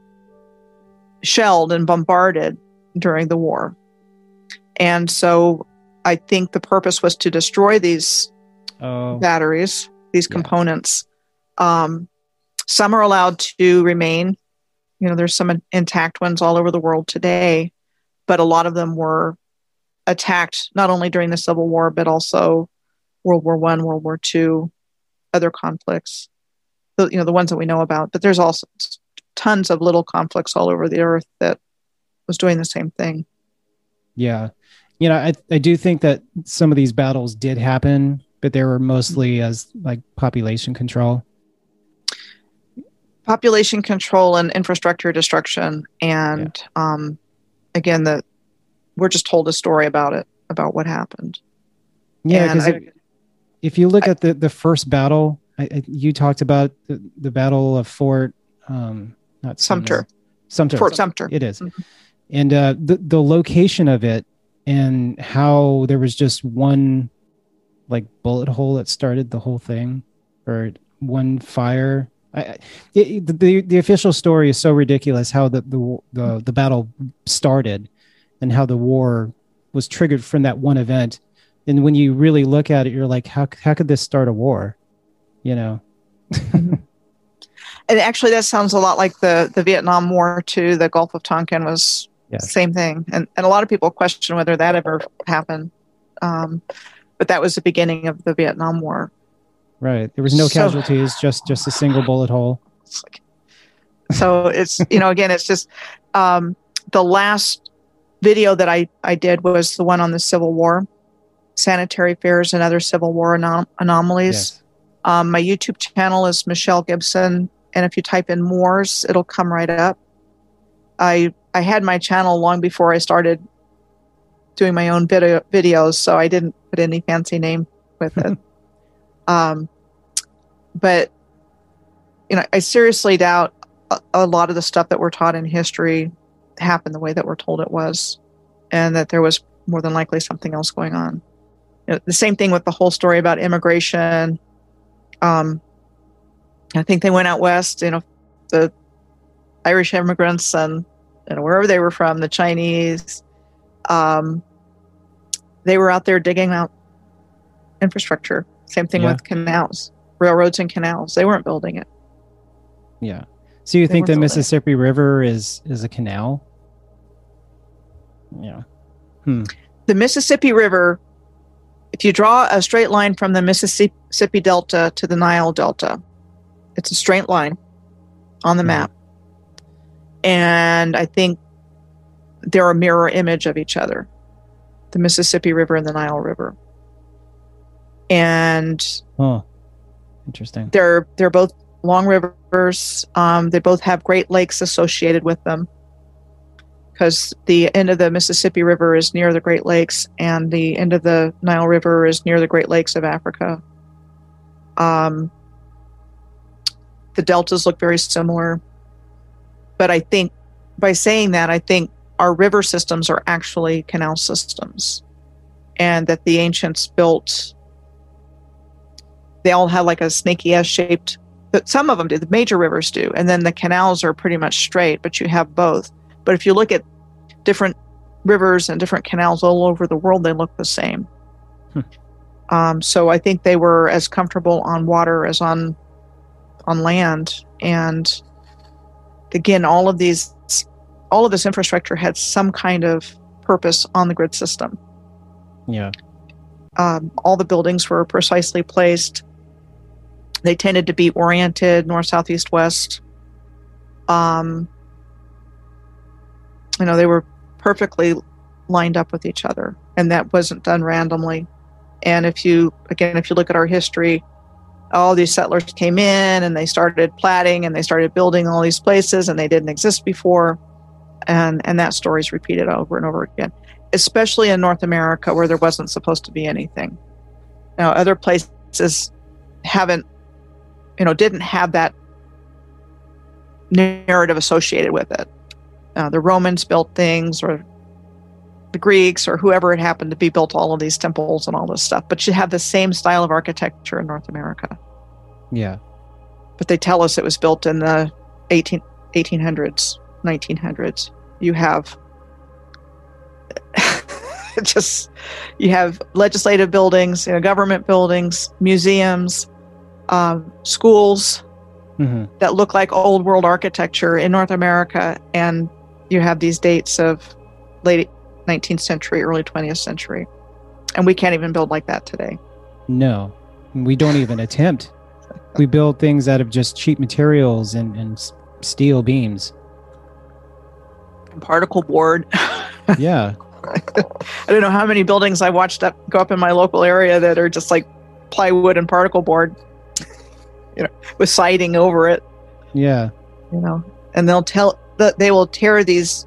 shelled and bombarded during the war. And so I think the purpose was to destroy these oh, batteries, these Yeah. components. Um, some are allowed to remain. You know, there's some intact ones all over the world today, but a lot of them were attacked not only during the Civil War but also World War One, World War Two, other conflicts. The, you know, the ones that we know about. But there's also tons of little conflicts all over the earth that was doing the same thing. yeah. You know, I, I do think that some of these battles did happen, but they were mostly as like population control. population control and infrastructure destruction and um, again the we're just told a story about it about what happened Yeah, And I- if you look at the the first battle, I, I, you talked about the, the battle of Fort um, not Sumter. Sumter. fort sumter It is. Mhm. and uh, the the location of it and how there was just one like bullet hole that started the whole thing, or one fire. I, I- it, the the official story is so ridiculous how the, the the the battle started, and how the war was triggered from that one event. And when you really look at it, you're like, how how could this start a war? You know? (laughs) and actually that sounds a lot like the the vietnam war too the gulf of tonkin was Yes. same thing and, and a lot of people question whether that ever happened um, but that was the beginning of the vietnam war Right. There was no So- casualties, just just a single bullet hole. (laughs) So it's you know again it's just um, the last video that I, I did was the one on the civil war sanitary fairs and other civil war anom- anomalies. Yes. um, my youtube channel is michelle gibson and if you type in moors it'll come right up. I i had my channel long before i started doing my own video videos so i didn't put any fancy name with it. (laughs) Um, but you know i seriously doubt a, a lot of the stuff that we're taught in history happened the way that we're told it was and that there was more than likely something else going on You know, the same thing with the whole story about immigration um, i think they went out west you know the irish immigrants and you know, wherever they were from the chinese um, they were out there digging out infrastructure same thing Yeah. with canals railroads and canals they weren't building it Yeah. So you They think the building it. Mississippi River is is a canal? Yeah. the Mississippi River, if you draw a straight line from the Mississippi Delta to the Nile Delta, it's a straight line on the Mhm. map. And I think they're a mirror image of each other the Mississippi River and the Nile River. And Oh, interesting. they're they're both long rivers. Um, they both have Great Lakes associated with them because the end of the Mississippi River is near the Great Lakes, and the end of the Nile River is near the Great Lakes of Africa. Um, the deltas look very similar, but I think by saying that, I think our river systems are actually canal systems, and that the ancients built they all have like a snaky S shaped but some of them do the major rivers do and then the canals are pretty much straight but you have both but if you look at different rivers and different canals all over the world they look the same Hmm. um, so i think they were as comfortable on water as on on land and again all of these all of this infrastructure had some kind of purpose on the grid system Yeah. um, all the buildings were precisely placed. They tended to be oriented north, south, east, west. Um, you know, they were perfectly lined up with each other, and that wasn't done randomly. And if you, again, if you look at our history, all these settlers came in and they started platting and they started building all these places and they didn't exist before. And and that story is repeated over and over again especially in north america where there wasn't supposed to be anything. Now other places haven't you know didn't have that narrative associated with it uh, the romans built things or the greeks or whoever it happened to be built all of these temples and all this stuff but you have the same style of architecture in north america. Yeah. but they tell us it was built in the 18, 1800s 1900s you have (laughs) just you have legislative buildings you know, government buildings museums um, schools hmm that look like old world architecture in north america and you have these dates of late 19th century early 20th century and we can't even build like that today No, we don't even attempt. We build things out of just cheap materials and, and steel beams. And particle board (laughs) Yeah. (laughs) I don't know how many buildings I watched up go up in my local area that are just like plywood and particle board, (laughs) you know, with siding over it, Yeah. you know, and they'll tell that they will tear these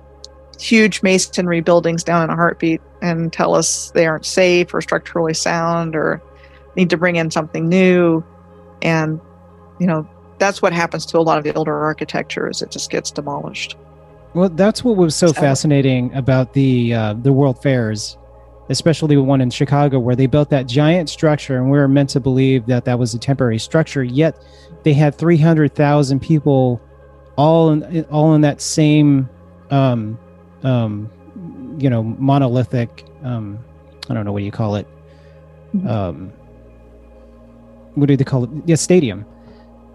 huge masonry buildings down in a heartbeat and tell us they aren't safe or structurally sound or need to bring in something new, and you know that's what happens to a lot of the older architecture is it just gets demolished. Well, that's what was so So- fascinating about the uh, the World Fairs, especially the one in Chicago, where they built that giant structure, and we were meant to believe that that was a temporary structure. Yet they had three hundred thousand people, all in all in that same, um, um, you know, monolithic. Um, I don't know what do you call it. Um, what do they call it? Yeah, stadium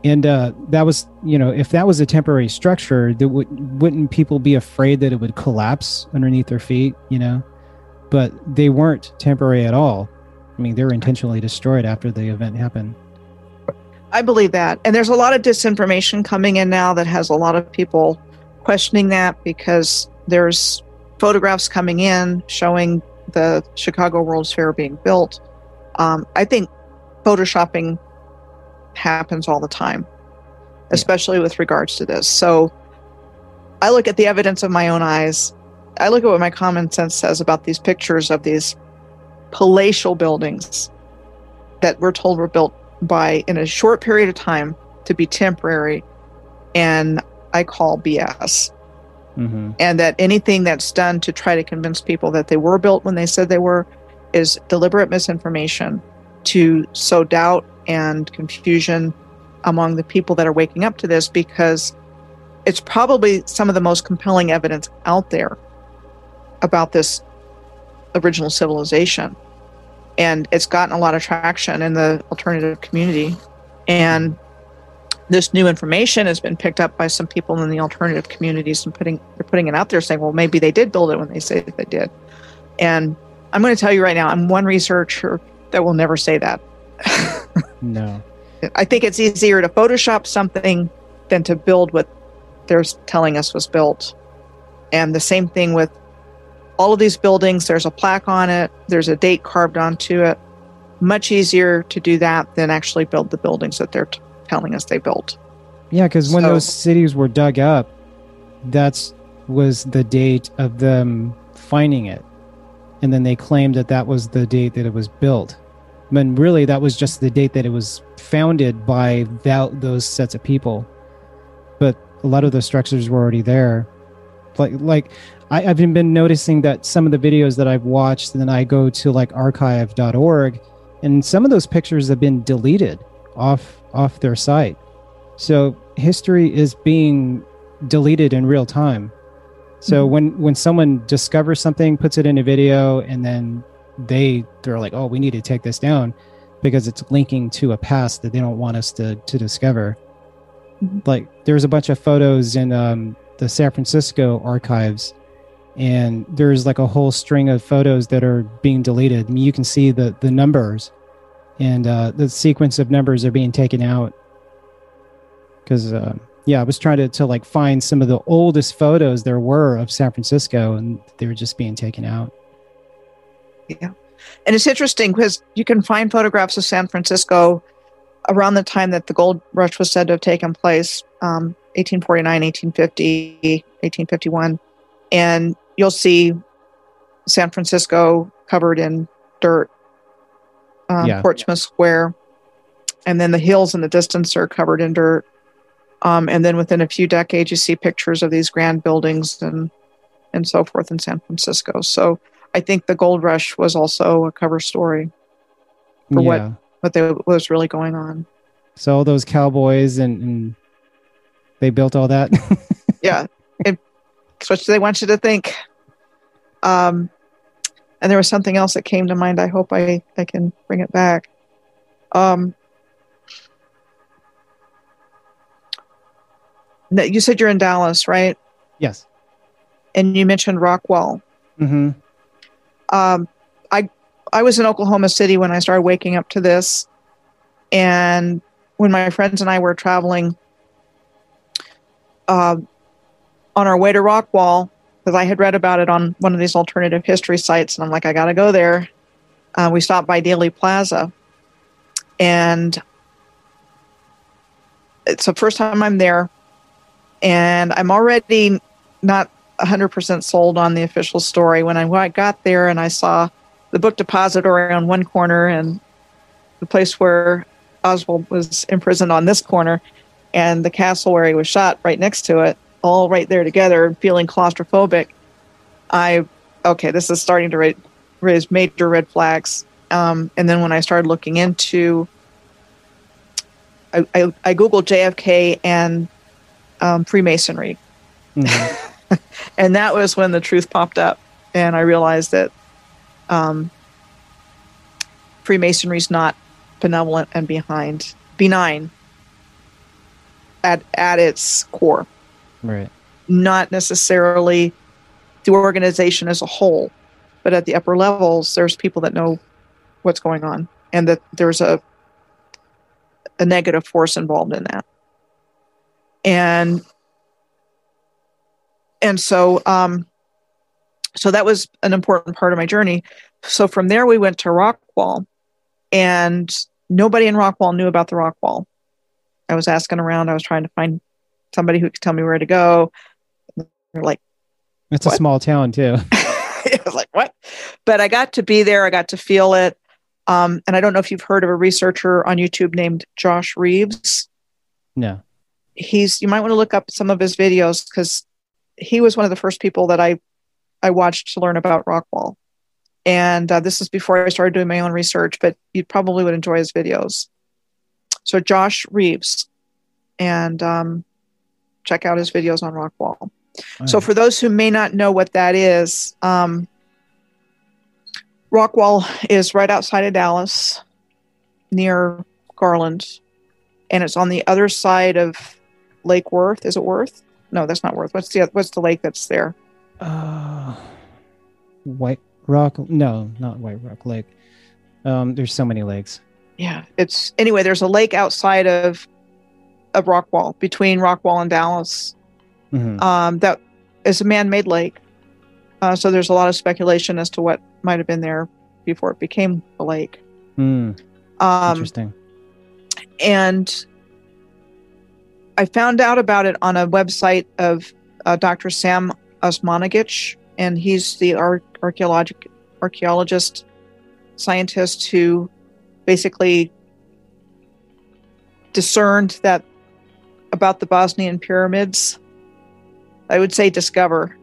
and uh, that was you know if that was a temporary structure that would wouldn't people be afraid that it would collapse underneath their feet you know but they weren't temporary at all i mean they were intentionally destroyed after the event happened I believe that. And there's a lot of disinformation coming in now that has a lot of people questioning that because there's photographs coming in showing the Chicago World's Fair being built. Um, I think photoshopping happens all the time, especially with regards to this. So I look at the evidence of my own eyes. I look at what my common sense says about these pictures of these palatial buildings that we're told were built by in a short period of time to be temporary and i call bs mm-hmm. and that anything that's done to try to convince people that they were built when they said they were is deliberate misinformation to sow doubt and confusion among the people that are waking up to this because it's probably some of the most compelling evidence out there about this original civilization and it's gotten a lot of traction in the alternative community. And this new information has been picked up by some people in the alternative communities and putting they're putting it out there saying well maybe they did build it when they say that they did. And i'm going to tell you right now i'm one researcher that will never say that. (laughs) No. I think it's easier to photoshop something than to build what they're telling us was built. And the same thing with all of these buildings there's a plaque on it there's a date carved onto it. Much easier to do that than actually build the buildings that they're t- telling us they built. Yeah because when those cities were dug up that's was the date of them finding it. And then they claimed that that was the date that it was built. When really that was just the date that it was founded by that, those sets of people. But a lot of those structures were already there. Like like I, i've been noticing that some of the videos that i've watched and then i go to like archive.org and some of those pictures have been deleted off off their site so history is being deleted in real time so Mhm. when when someone discovers something puts it in a video and then they they're like oh we need to take this down because it's linking to a past that they don't want us to to discover Mhm. like there's a bunch of photos in um, the san francisco archives and there's like a whole string of photos that are being deleted. I mean, you can see the the numbers and uh, the sequence of numbers are being taken out. Because uh, yeah i was trying to, to like find some of the oldest photos there were of san francisco and they were just being taken out. Yeah, And it's interesting because you can find photographs of San Francisco around the time that the gold rush was said to have taken place, um, 1849, 1850, 1851. And you'll see San Francisco covered in dirt, um, Yeah. Portsmouth Square, and then the hills in the distance are covered in dirt. Um, and then within a few decades, you see pictures of these grand buildings and and so forth in San Francisco. So I think the gold rush was also a cover story, For what? yeah. but there was really going on. So all those cowboys and, and they built all that. (laughs) yeah it, it's what they want you to think um and there was something else that came to mind. I hope i i can bring it back. Um you said you're in dallas right? Yes. and you mentioned Rockwall. Hmm um i i was in oklahoma city when i started waking up to this. And when my friends and i were traveling uh, on our way to Rockwall, because I had read about it on one of these alternative history sites, and I'm like, I got to go there. Uh, we stopped by Dealey Plaza, and it's the first time I'm there, and I'm already not 100% sold on the official story. When I, when I got there and I saw the book depository on one corner and the place where Oswald was imprisoned on this corner, and the castle where he was shot right next to it, all right there together, feeling claustrophobic. I okay, this is starting to ra- raise major red flags. Um, and then when I started looking into, I, I, I googled JFK and um, Freemasonry, hmm (laughs) and that was when the truth popped up, and I realized that um, Freemasonry is not benevolent and behind benign at at its core, Right. not necessarily the organization as a whole, but at the upper levels, there's people that know what's going on, and that there's a a negative force involved in that, and and so um, so that was an important part of my journey. So from there, we went to Rockwall, and nobody in Rockwall knew about the Rockwall. I was asking around. I was trying to find somebody who could tell me where to go. They're like, It's a small town too. (laughs) I was like, what? But I got to be there. I got to feel it. Um, and I don't know if you've heard of a researcher on YouTube named Josh Reeves. No. He's you might want to look up some of his videos because he was one of the first people that I I watched to learn about Rockwall. And uh, this is before I started doing my own research, but you probably would enjoy his videos. So Josh Reeves, and um, check out his videos on Rockwall. So, for those who may not know what that is, um, Rockwall is right outside of Dallas, near Garland, and it's on the other side of Lake Worth. Is it Worth? No, that's not Worth. What's the what's the lake that's there? Uh, White Rock? No, not White Rock Lake. Um, there's so many lakes. Yeah, it's anyway. There's a lake outside of of Rockwall, between Rockwall and Dallas. Mhm. Um, that is a man-made lake. Uh, so there's a lot of speculation as to what might have been there before it became a lake. Hmm, Um, interesting. and I found out about it on a website of uh, Dr. Sam Osmanagich, and he's the ar- archaeologic archaeologist scientist who basically discerned that about the Bosnian pyramids. I would say discover.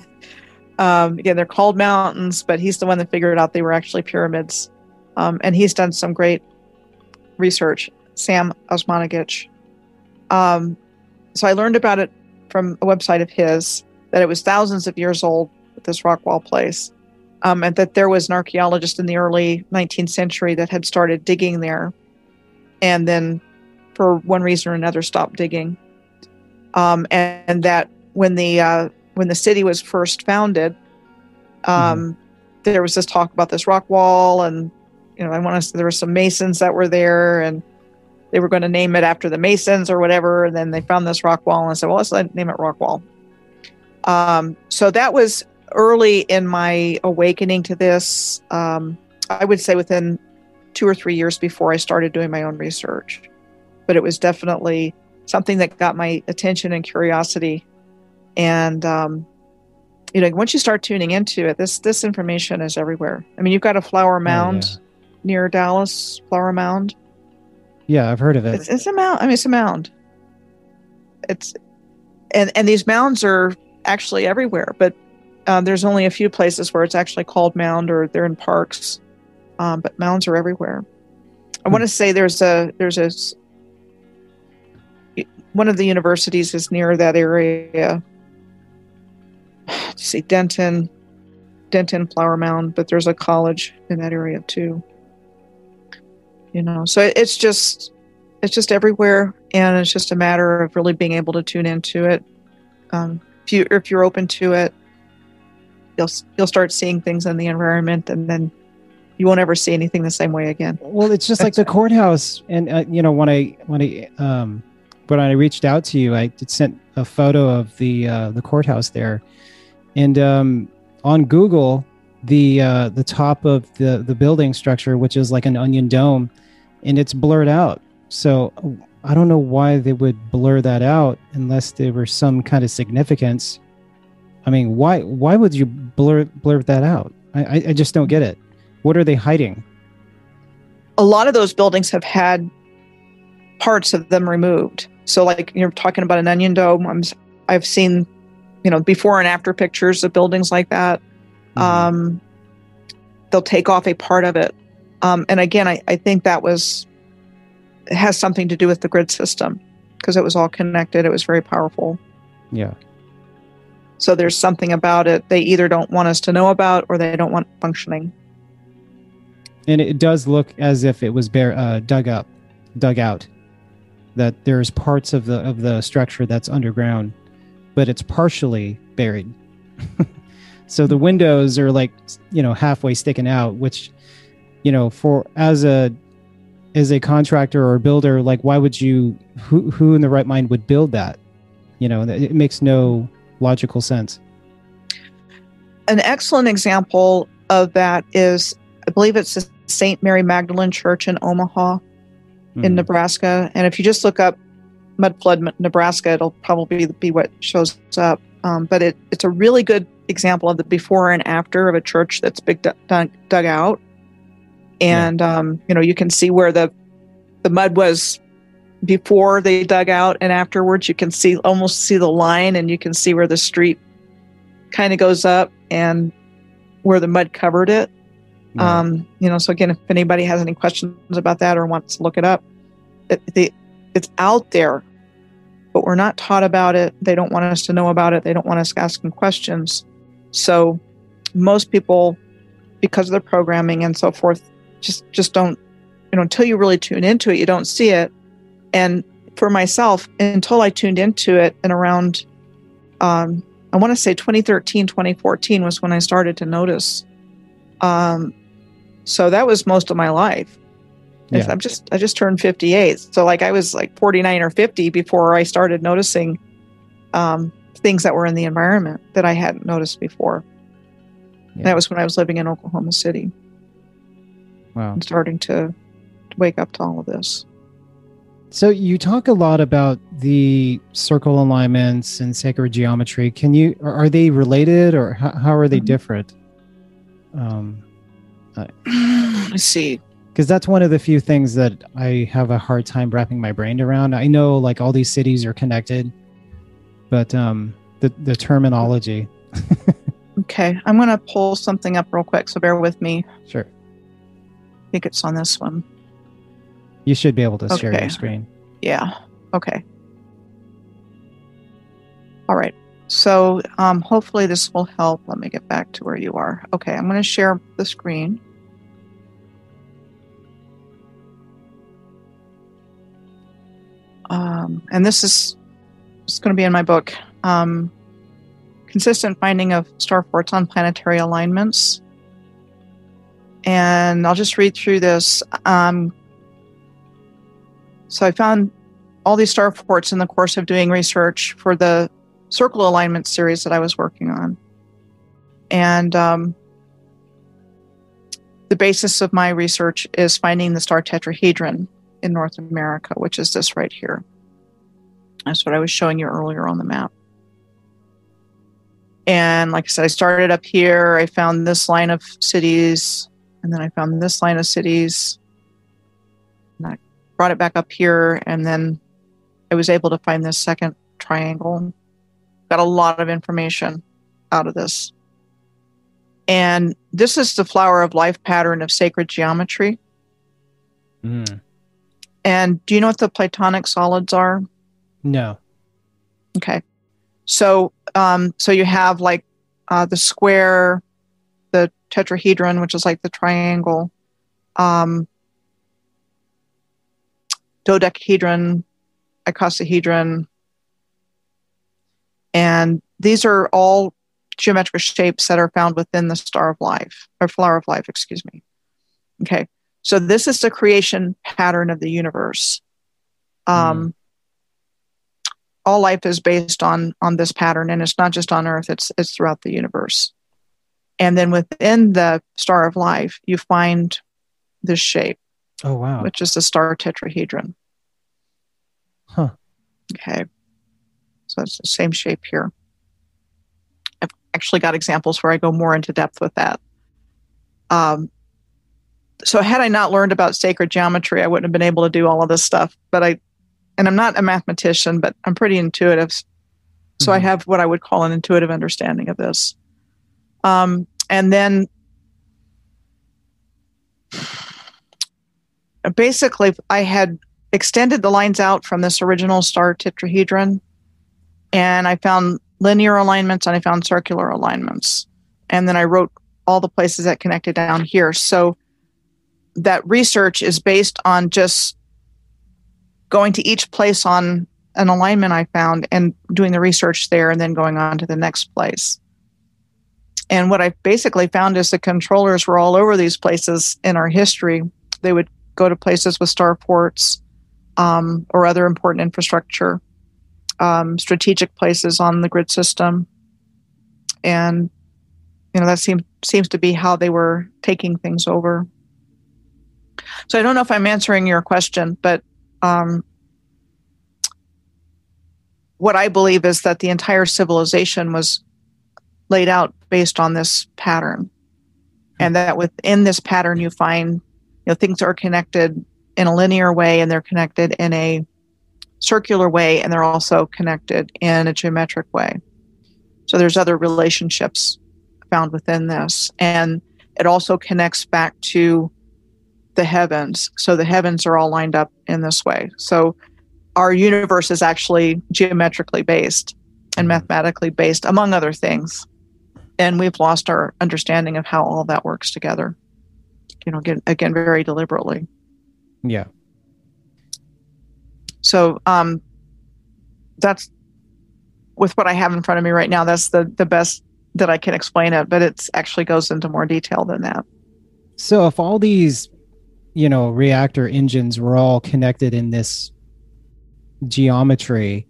(laughs) um, again, they're called mountains, but he's the one that figured out they were actually pyramids. Um, and he's done some great research, Sam Osmanagich. Um, so I learned about it from a website of his that it was thousands of years old, this rock wall place, um, and that there was an archaeologist in the early 19th century that had started digging there, and then for one reason or another stopped digging, um, and, and that when the uh, when the city was first founded, um, there was this talk about this rock wall and you know, I want to. Say there were some masons that were there, and they were going to name it after the masons or whatever. And then they found this rock wall and said, "Well, let's name it rock wall." Um, so that was early in my awakening to this. Um, I would say within two or three years before I started doing my own research. But it was definitely something that got my attention and curiosity. And um, you know, once you start tuning into it, this this information is everywhere. I mean, you've got a flower mound Oh, yeah. near Dallas, Flower Mound. Yeah, I've heard of it. It's, it's a mound. I mean, it's a mound. It's and and these mounds are actually everywhere, but uh, there's only a few places where it's actually called mound, or they're in parks. Um, but mounds are everywhere. I want to say there's a there's a one of the universities is near that area. Let's (sighs) see, Denton, Denton Flower Mound, but there's a college in that area too. You know, so it's just it's just everywhere, and it's just a matter of really being able to tune into it. Um, if you if you're open to it, you'll you'll start seeing things in the environment, and then you won't ever see anything the same way again. Well, it's just like the courthouse, and uh, you know when I when I um when I reached out to you, I sent a photo of the uh, the courthouse there, and um, on Google, the uh, the top of the the building structure, which is like an onion dome, and it's blurred out. So I don't know why they would blur that out unless there were some kind of significance. I mean, why why would you blur blur that out? I, I just don't get it. What are they hiding? a lot of those buildings have had parts of them removed. So, like you're talking about an onion dome, I'm, I've seen, you know, before and after pictures of buildings like that. Mhm. Um, they'll take off a part of it, um, and again, I, I think that was it has something to do with the grid system because it was all connected. It was very powerful. yeah. So there's something about it they either don't want us to know about or they don't want functioning. and it does look as if it was bare, uh, dug up, dug out. That there's parts of the of the structure that's underground, but it's partially buried. (laughs) so the windows are like you know halfway sticking out, which you know for as a as a contractor or builder, like why would you who who in the right mind would build that? You know, it makes no logical sense. an excellent example of that is I believe it's the St. Mary Magdalene Church in Omaha in Mhm. Nebraska. And if you just look up mud flood Nebraska, it'll probably be what shows up. Um, but it, it's a really good example of the before and after of a church that's big dug, dug, dug out. And um, you know you can see where the the mud was before they dug out, and afterwards you can see almost see the line, and you can see where the street kind of goes up and where the mud covered it. Um, you know, so again, if anybody has any questions about that or wants to look it up, it, it's out there, but we're not taught about it. They don't want us to know about it. They don't want us asking questions. So most people, because of their programming and so forth, just just don't, you know, until you really tune into it, you don't see it. And for myself, until I tuned into it and around, um, I want to say 2013, 2014 was when I started to notice. Um, so that was most of my life. Yeah. I'm just I just turned 58. So like I was like 49 or 50 before I started noticing um, things that were in the environment that I hadn't noticed before. Yeah. That was when I was living in Oklahoma City wow. and starting to, to wake up to all of this. So you talk a lot about the circle alignments and sacred geometry. Can you are they related or how, how are they Mhm. different? Um, Let's see. because that's one of the few things that I have a hard time wrapping my brain around. I know like all these cities are connected, but um, the the terminology. (laughs) Okay, I'm going to pull something up real quick, so bear with me. Sure, I think it's on this one. you should be able to share your screen. Yeah. Okay. All right. So um, hopefully this will help. Let me get back to where you are. Okay, I'm going to share the screen. Um, and this is it's going to be in my book. Um, consistent finding of star forts on planetary alignments. And I'll just read through this. Um, so I found all these star forts in the course of doing research for the circle alignment series that I was working on. And um, the basis of my research is finding the star tetrahedron in North America, which is this right here. That's what I was showing you earlier on the map. And like I said, I started up here. I found this line of cities, and then I found this line of cities. And I brought it back up here, and then I was able to find this second triangle. Got a lot of information out of this. And this is the flower of life pattern of sacred geometry. Mm. And do you know what the Platonic solids are? No. Okay. So, um, so you have like uh, the square, the tetrahedron, which is like the triangle, um, dodecahedron, icosahedron, and these are all geometric shapes that are found within the star of life or flower of life, excuse me. Okay. So this is the creation pattern of the universe. Um, Mm. All life is based on on this pattern, and it's not just on Earth; it's it's throughout the universe. And then within the star of life, you find this shape, Oh wow. which is the star tetrahedron. Huh. Okay. So it's the same shape here. I've actually got examples where I go more into depth with that. Um, so had I not learned about sacred geometry, I wouldn't have been able to do all of this stuff. But I, and I'm not a mathematician, but I'm pretty intuitive. So I Mhm. have what I would call an intuitive understanding of this. Um, and then basically, I had extended the lines out from this original star tetrahedron, and I found linear alignments and I found circular alignments. And then I wrote all the places that connected down here. So that research is based on just going to each place on an alignment I found and doing the research there and then going on to the next place. And what I basically found is the controllers were all over these places in our history. They would go to places with star forts um, or other important infrastructure, um, strategic places on the grid system, and you know that seems seems to be how they were taking things over. So I don't know if I'm answering your question, but um, what I believe is that the entire civilization was laid out based on this pattern, and that within this pattern you find you know things are connected in a linear way and they're connected in a circular way and they're also connected in a geometric way. So there's other relationships found within this. And it also connects back to the heavens. So the heavens are all lined up in this way. So our universe is actually geometrically based and mm-hmm. mathematically based, among other things. And we've lost our understanding of how all that works together. You know, again, again very deliberately. Yeah. So um, that's with what I have in front of me right now. That's the the best that I can explain it, but it actually goes into more detail than that. So if all these, you know, reactor engines were all connected in this geometry,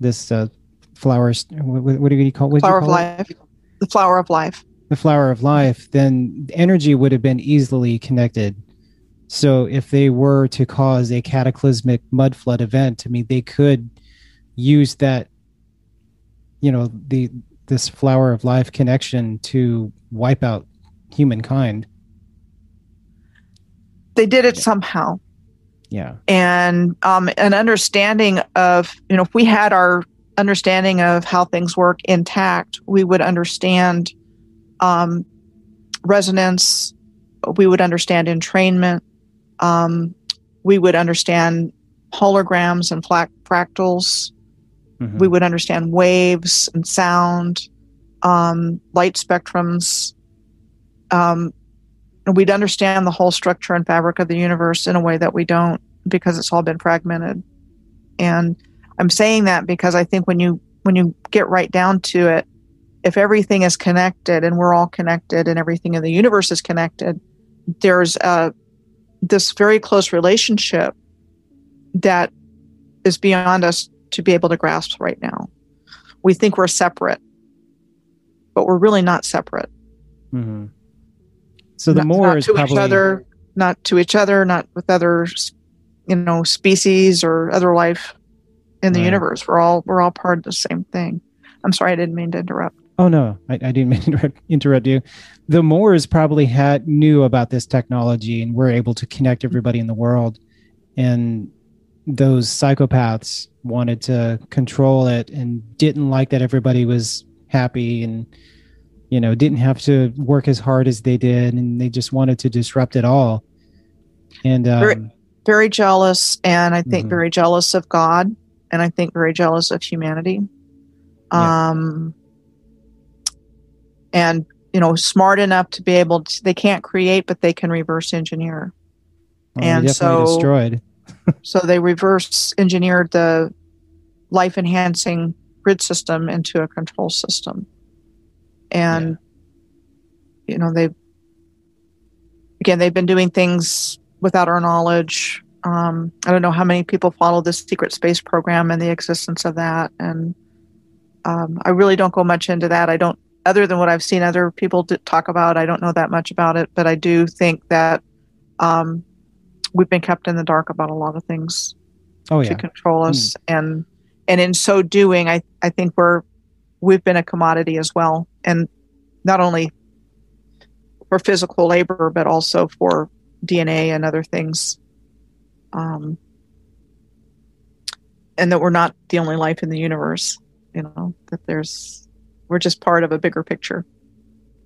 this uh, flowers, what, what do you call? What flower of life, the flower of life. The flower of life. Then energy would have been easily connected. So if they were to cause a cataclysmic mud flood event, I mean, they could use that, you know, the this flower of life connection to wipe out humankind. They did it somehow. Yeah. and um, an understanding of you know if we had our understanding of how things work intact we would understand um, resonance we would understand entrainment um, we would understand holograms and fractals. Mhm. we would understand waves and sound um, light spectrums. Um, and we'd understand the whole structure and fabric of the universe in a way that we don't because it's all been fragmented. And i'm saying that because i think when you when you get right down to it if everything is connected and we're all connected and everything in the universe is connected there's a this very close relationship that is beyond us to be able to grasp right now we think we're separate but we're really not separate hmm So the not, more not is to probably each other, not to each other, not with other, you know, species or other life in the Right. universe. We're all we're all part of the same thing. I'm sorry, I didn't mean to interrupt. Oh no, I, I didn't (laughs) mean to interrupt- interrupt you. The Moors probably had knew about this technology and were able to connect everybody in the world, and those psychopaths wanted to control it and didn't like that everybody was happy and you know didn't have to work as hard as they did, and they just wanted to disrupt it all. And Very- um, Very jealous, and I think Mhm. very jealous of God, and I think very jealous of humanity. Yeah. Um, and you know, smart enough to be able to. They can't create, but they can reverse engineer. well, and so- destroyed. (laughs) So they reverse engineered the life enhancing grid system into a control system. And, you know, they, again, they've been doing things without our knowledge. Um, I don't know how many people follow the secret space program and the existence of that. And um, I really don't go much into that. I don't, other than what I've seen other people talk about, I don't know that much about it. But I do think that um, we've been kept in the dark about a lot of things Oh to control us and and in so doing i i think we're we've been a commodity as well and not only for physical labor but also for dna and other things um and that we're not the only life in the universe you know that there's we're just part of a bigger picture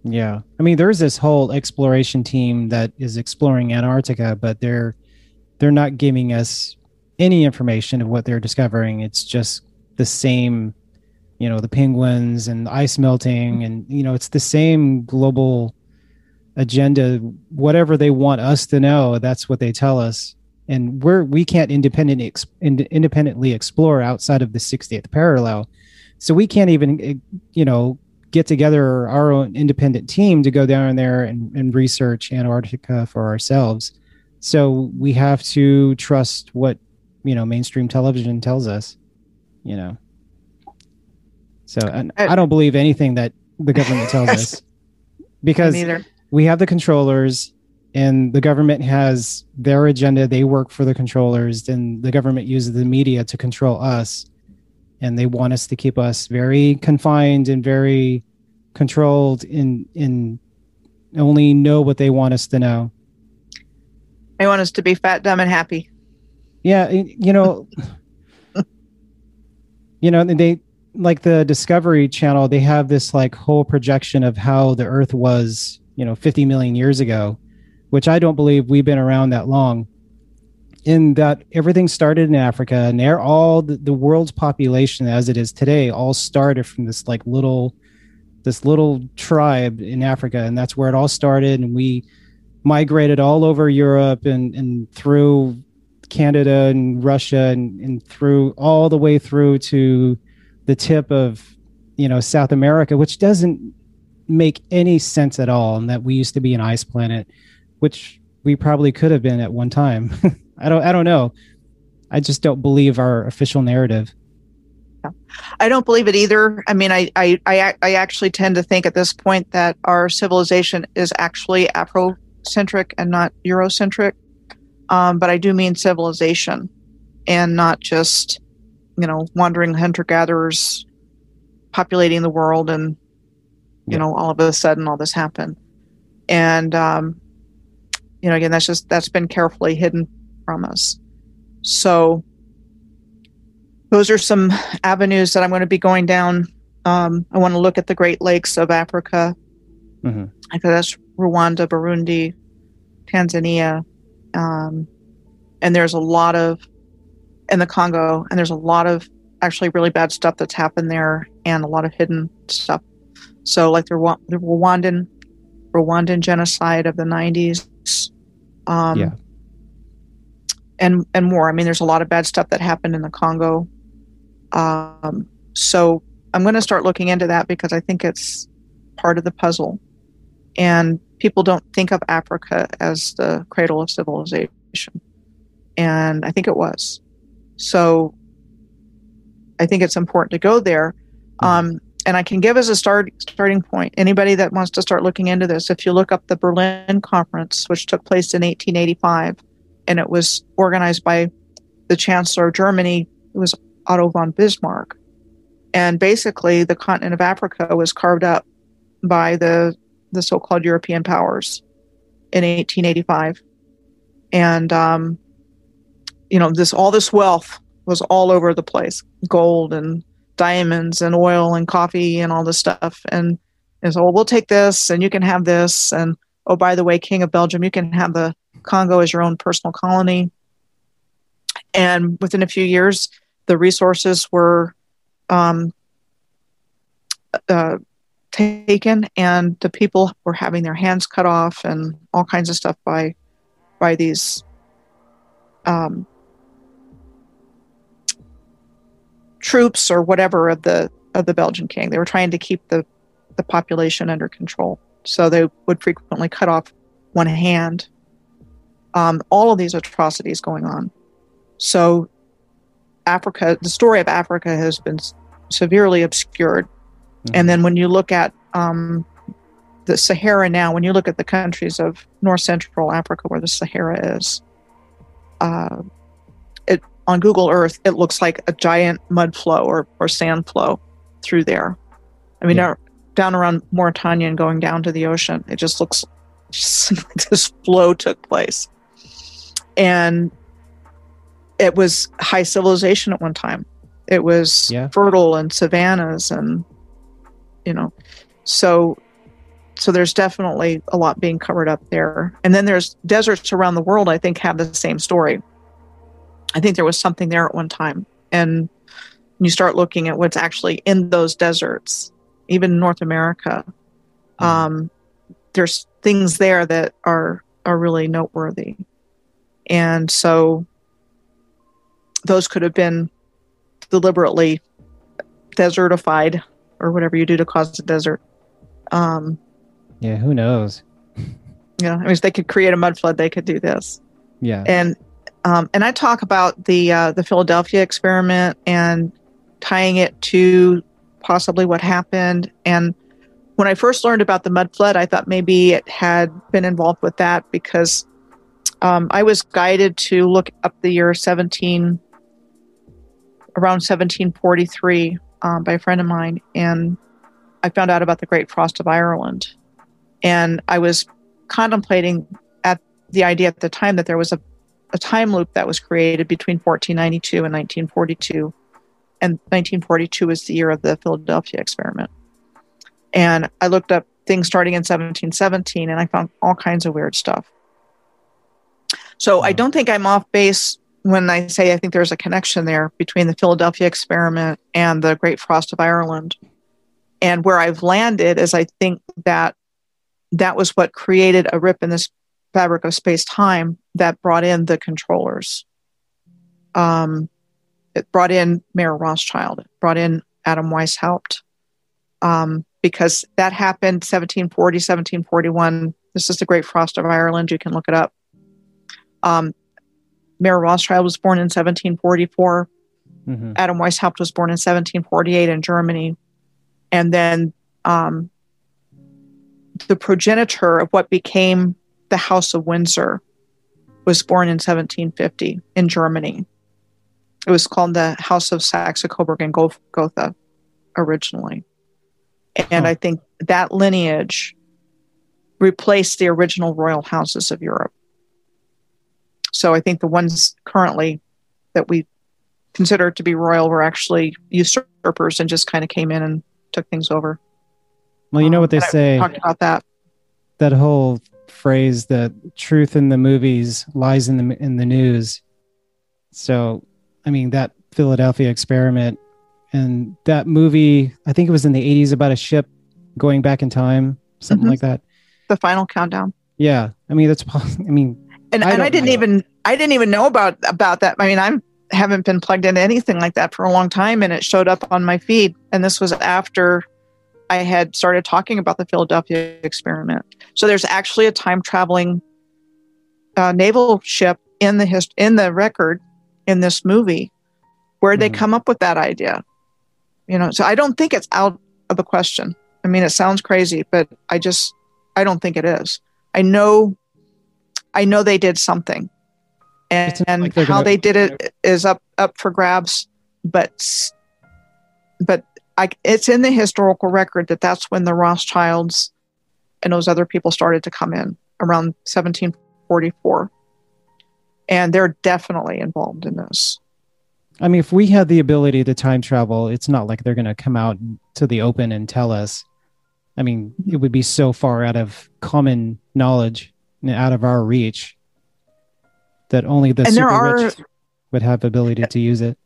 Yeah. I mean, there's this whole exploration team that is exploring Antarctica, but they're they're not giving us any information of what they're discovering. It's just the same, you know, the penguins and ice melting and you know, it's the same global agenda whatever they want us to know, that's what they tell us. And we're we can't independently independently explore outside of the 60th parallel. So we can't even eh, you know, get together our own independent team to go down there and, and research Antarctica for ourselves. So we have to trust what you know mainstream television tells us. You know. So and I- I don't believe anything that the government tells us (laughs) because we have the controllers and the government has their agenda they work for the controllers and the government uses the media to control us and they want us to keep us very confined and very controlled in in only know what they want us to know. They want us to be fat dumb and happy. Yeah you know (laughs) you know they like the discovery channel they have this like whole projection of how the earth was you know 50 million years ago which i don't believe we've been around that long in that everything started in africa and they're all the, the world's population as it is today all started from this like little this little tribe in africa and that's where it all started and we migrated all over europe and and through canada and russia and, and through all the way through to the tip of you know south america which doesn't make any sense at all and that we used to be an ice planet which we probably could have been at one time (laughs) i don't i don't know i just don't believe our official narrative I don't believe it either. I mean, I, I, I, I actually tend to think at this point that our civilization is actually Afrocentric and not Eurocentric. Um, but I do mean civilization and not just, you know, wandering hunter gatherers populating the world and, you Yeah. know, all of a sudden all this happened. And, um, you know, again, that's just, that's been carefully hidden from us. So, those are some avenues that I'm going to be going down. Um, I want to look at the Great Lakes of Africa. Mhm. I think that's Rwanda, Burundi, Tanzania, um, and there's a lot of in the Congo, and there's a lot of actually really bad stuff that's happened there, and a lot of hidden stuff. So, like the, the Rwandan Rwandan genocide of the 90s. Um, Yeah. And and more. I mean, there's a lot of bad stuff that happened in the Congo. Um, so I'm going to start looking into that because I think it's part of the puzzle. And people don't think of Africa as the cradle of civilization, and I think it was. So I think it's important to go there. Um, and I can give as a start starting point anybody that wants to start looking into this. If you look up the Berlin Conference, which took place in 1885, and it was organized by the Chancellor of Germany, it was Otto von Bismarck, and basically the continent of Africa was carved up by the the so-called European powers in 1885, and um, you know this all this wealth was all over the place, gold and diamonds and oil and coffee and all this stuff. And, and so, well, we'll take this and you can have this. And oh, by the way, King of Belgium, you can have the Congo as your own personal colony. And within a few years, the resources were um, uh, taken, and the people were having their hands cut off, and all kinds of stuff by by these um, troops or whatever of the of the Belgian king. They were trying to keep the the population under control, so they would frequently cut off one hand. Um, all of these atrocities going on. So, Africa, the story of Africa has been severely obscured. Mm-hmm. And then when you look at um, the Sahara now, when you look at the countries of North Central Africa, where the Sahara is, uh, on Google Earth, it looks like a giant mud flow or, or sand flow through there. I mean, yeah. down around Mauritania and going down to the ocean, it just looks just (laughs) like this flow took place. And it was high civilization at one time. It was yeah. fertile and savannas and, you know, so so there's definitely a lot being covered up there. And then there's deserts around the world, I think, have the same story I think there was something there at one time. And you start looking at what's actually in those deserts, even North America, mm-hmm. um, there's things there that are are really noteworthy. And so those could have been deliberately desertified or whatever you do to cause a desert. Um, yeah, who knows? Yeah, I mean, if they could create a mud flood, they could do this. Yeah, and um, and I talk about the uh, the Philadelphia experiment and tying it to possibly what happened. And when I first learned about the mud flood, I thought maybe it had been involved with that because um, I was guided to look up the year 17 around 1743 um, by a friend of mine, and I found out about the Great Frost of Ireland. And I was contemplating at the idea at the time that there was a a time loop that was created between 1492 and 1942. And 1942 is the year of the Philadelphia experiment. And I looked up things starting in 1717 and I found all kinds of weird stuff. So I don't think I'm off base when I say I think there's a connection there between the Philadelphia experiment and the Great Frost of Ireland. And where I've landed is I think that that was what created a rip in this fabric of space time that brought in the controllers. Um, it brought in Mayer Rothschild, it brought in Adam Weishaupt, um, because that happened 1740, 1741. This is the Great Frost of Ireland. You can look it up. Um, Rothschild was born in 1744. Mm-hmm. Adam Weishaupt was born in 1748 in Germany. And then um, the progenitor of what became the House of Windsor was born in 1750 in Germany. It was called the House of Saxe Coburg and Gotha originally. And I think that lineage replaced the original royal houses of Europe. So I think the ones currently that we consider to be royal were actually usurpers and just kind of came in and took things over. Well, you know what they um, say. Talked about that. That whole phrase that truth in the movies lies in the in the news. So, I mean that Philadelphia experiment and that movie, I think it was in the 80s about a ship going back in time, something mm-hmm. like that. The final countdown. Yeah. I mean, that's (laughs) I mean, and, I, and I didn't know. even I didn't even know about about that. I mean, I'm haven't been plugged into anything like that for a long time and it showed up on my feed and this was after I had started talking about the Philadelphia experiment. So there's actually a time traveling uh, naval ship in the hist- in the record in this movie where mm they hmm. come up with that idea. You know, so I don't think it's out of the question. I mean, it sounds crazy, but I just I don't think it is. I know I know they did something. And, and like how gonna- they did it is up up for grabs, but but I, it's in the historical record that that's when the Rothschilds and those other people started to come in around 1744. And they're definitely involved in this. I mean, if we had the ability to time travel, it's not like they're going to come out to the open and tell us. I mean, it would be so far out of common knowledge out of our reach that only the And super are rich would have ability to use it.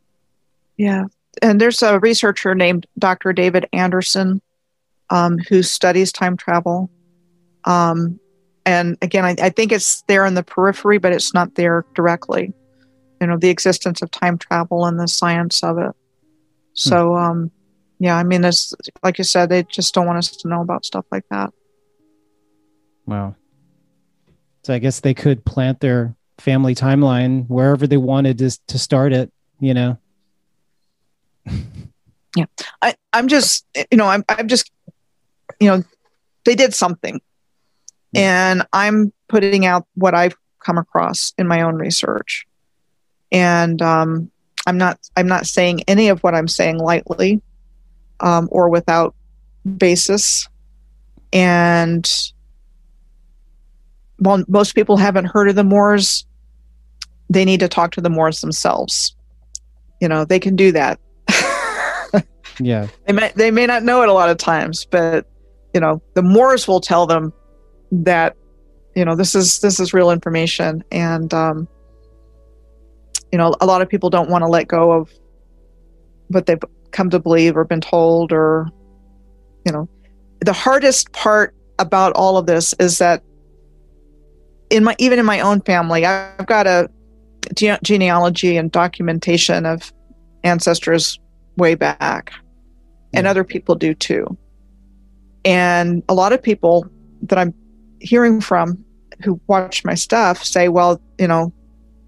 Yeah. And there's a researcher named Dr. David Anderson um, who studies time travel. Um, and again, I, I think it's there in the periphery, but it's not there directly. You know, the existence of time travel and the science of it. So, um, yeah, I mean, this, like you said, they just don't want us to know about stuff like that. Wow. So I guess they could plant their family timeline wherever they wanted to, to start it, you know? (laughs) Yeah. I, I'm just, you know, I'm, I'm just, you know, they did something. And I'm putting out what I've come across in my own research. And um, I'm not, I'm not saying any of what I'm saying lightly um, or without basis. And while most people haven't heard of the Moors, they need to talk to the Moors themselves. You know, they can do that. (laughs) Yeah. they may they may not know it a lot of times, but you know the Moors will tell them that you know this is this is real information, and um, you know a lot of people don't want to let go of what they've come to believe or been told, or you know the hardest part about all of this is that in my even in my own family, I've got a gene- genealogy and documentation of ancestors way back and other people do too. And a lot of people that I'm hearing from who watch my stuff say, well, you know,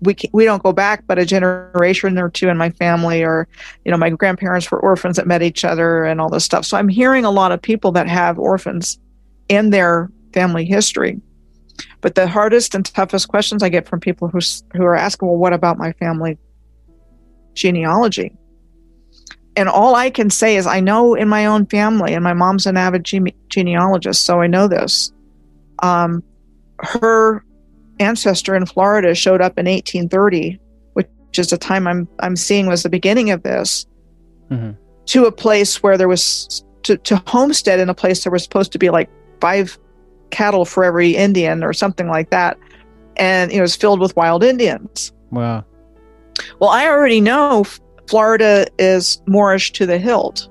we can, we don't go back, but a generation or two in my family, or you know, my grandparents were orphans that met each other, and all this stuff. So I'm hearing a lot of people that have orphans in their family history. But the hardest and toughest questions I get from people who who are asking, well, what about my family genealogy? and all I can say is I know in my own family, and my mom's an avid gene- genealogist, so I know this. Um, her ancestor in Florida showed up in 1830, which is the time I'm I'm seeing was the beginning of this, Mhm. to a place where there was to, to homestead in a place there was supposed to be like five cattle for every Indian or something like that, and it was filled with wild Indians. Wow. Well, I already know Florida is Moorish to the hilt.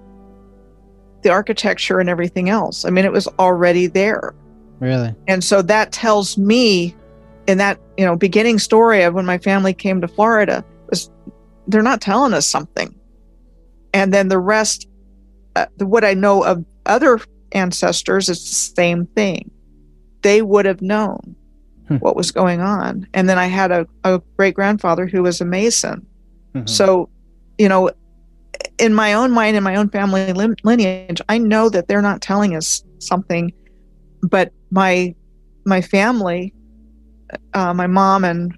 The architecture and everything else. I mean, it was already there. Really? And so that tells me in that, you know, beginning story of when my family came to Florida was they're not telling us something. And then the rest uh, what I know of other ancestors is the same thing. They would have known Hmm. what was going on. And then I had a, a great grandfather who was a Mason. Mhm. So, you know, in my own mind, in my own family lim- lineage, I know that they're not telling us something, but my my family, uh, my mom and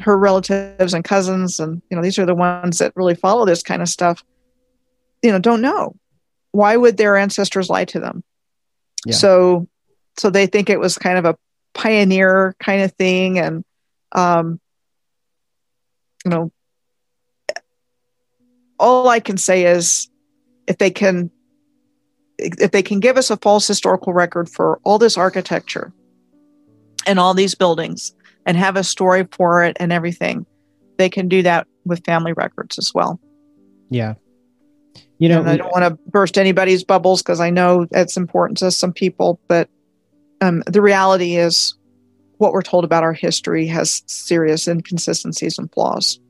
her relatives and cousins, and you know, these are the ones that really follow this kind of stuff. You know, don't know why would their ancestors lie to them. Yeah. So, so they think it was kind of a pioneer kind of thing, and um, you know, all I can say is if they can if they can give us a false historical record for all this architecture and all these buildings and have a story for it and everything, they can do that with family records as well. Yeah. You know, and I don't want to burst anybody's bubbles because I know that's important to some people, but um, the reality is what we're told about our history has serious inconsistencies and flaws.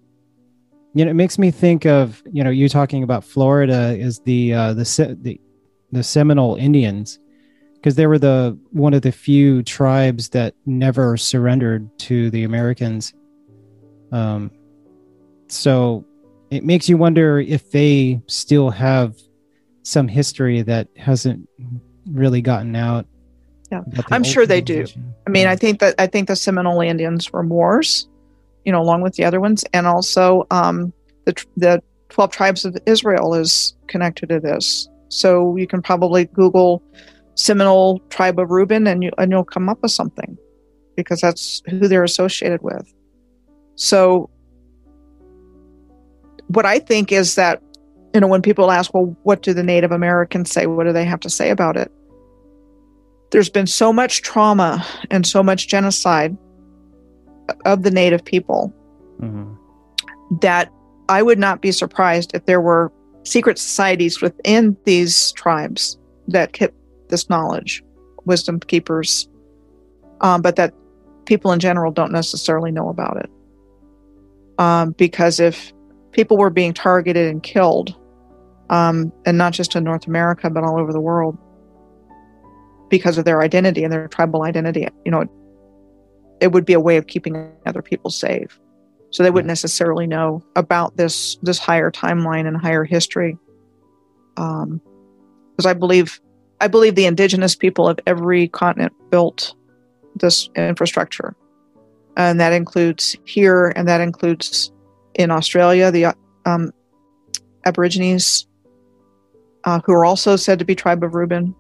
you know, it makes me think of you know you talking about Florida is the uh, the the the Seminole Indians because they were the one of the few tribes that never surrendered to the Americans. Um, so it makes you wonder if they still have some history that hasn't really gotten out. Yeah. I'm sure they do. I mean. I think that I think the Seminole Indians were Moors, you know, along with the other ones, and also um, the the twelve tribes of Israel is connected to this. So you can probably Google Seminole tribe of Reuben, and you and you'll come up with something, because that's who they're associated with. So, what I think is that, you know, when people ask, well, what do the Native Americans say? What do they have to say about it? There's been so much trauma and so much genocide of the native people Mhm. that I would not be surprised if there were secret societies within these tribes that kept this knowledge, wisdom keepers, um, but that people in general don't necessarily know about it. Um, because if people were being targeted and killed, um, and not just in North America, but all over the world, because of their identity and their tribal identity, you know, it would be a way of keeping other people safe. So they wouldn't necessarily know about this this higher timeline and higher history. Um, because I believe I believe the indigenous people of every continent built this infrastructure, and that includes here, and that includes in Australia the um, Aborigines, uh, who are also said to be tribe of Reuben.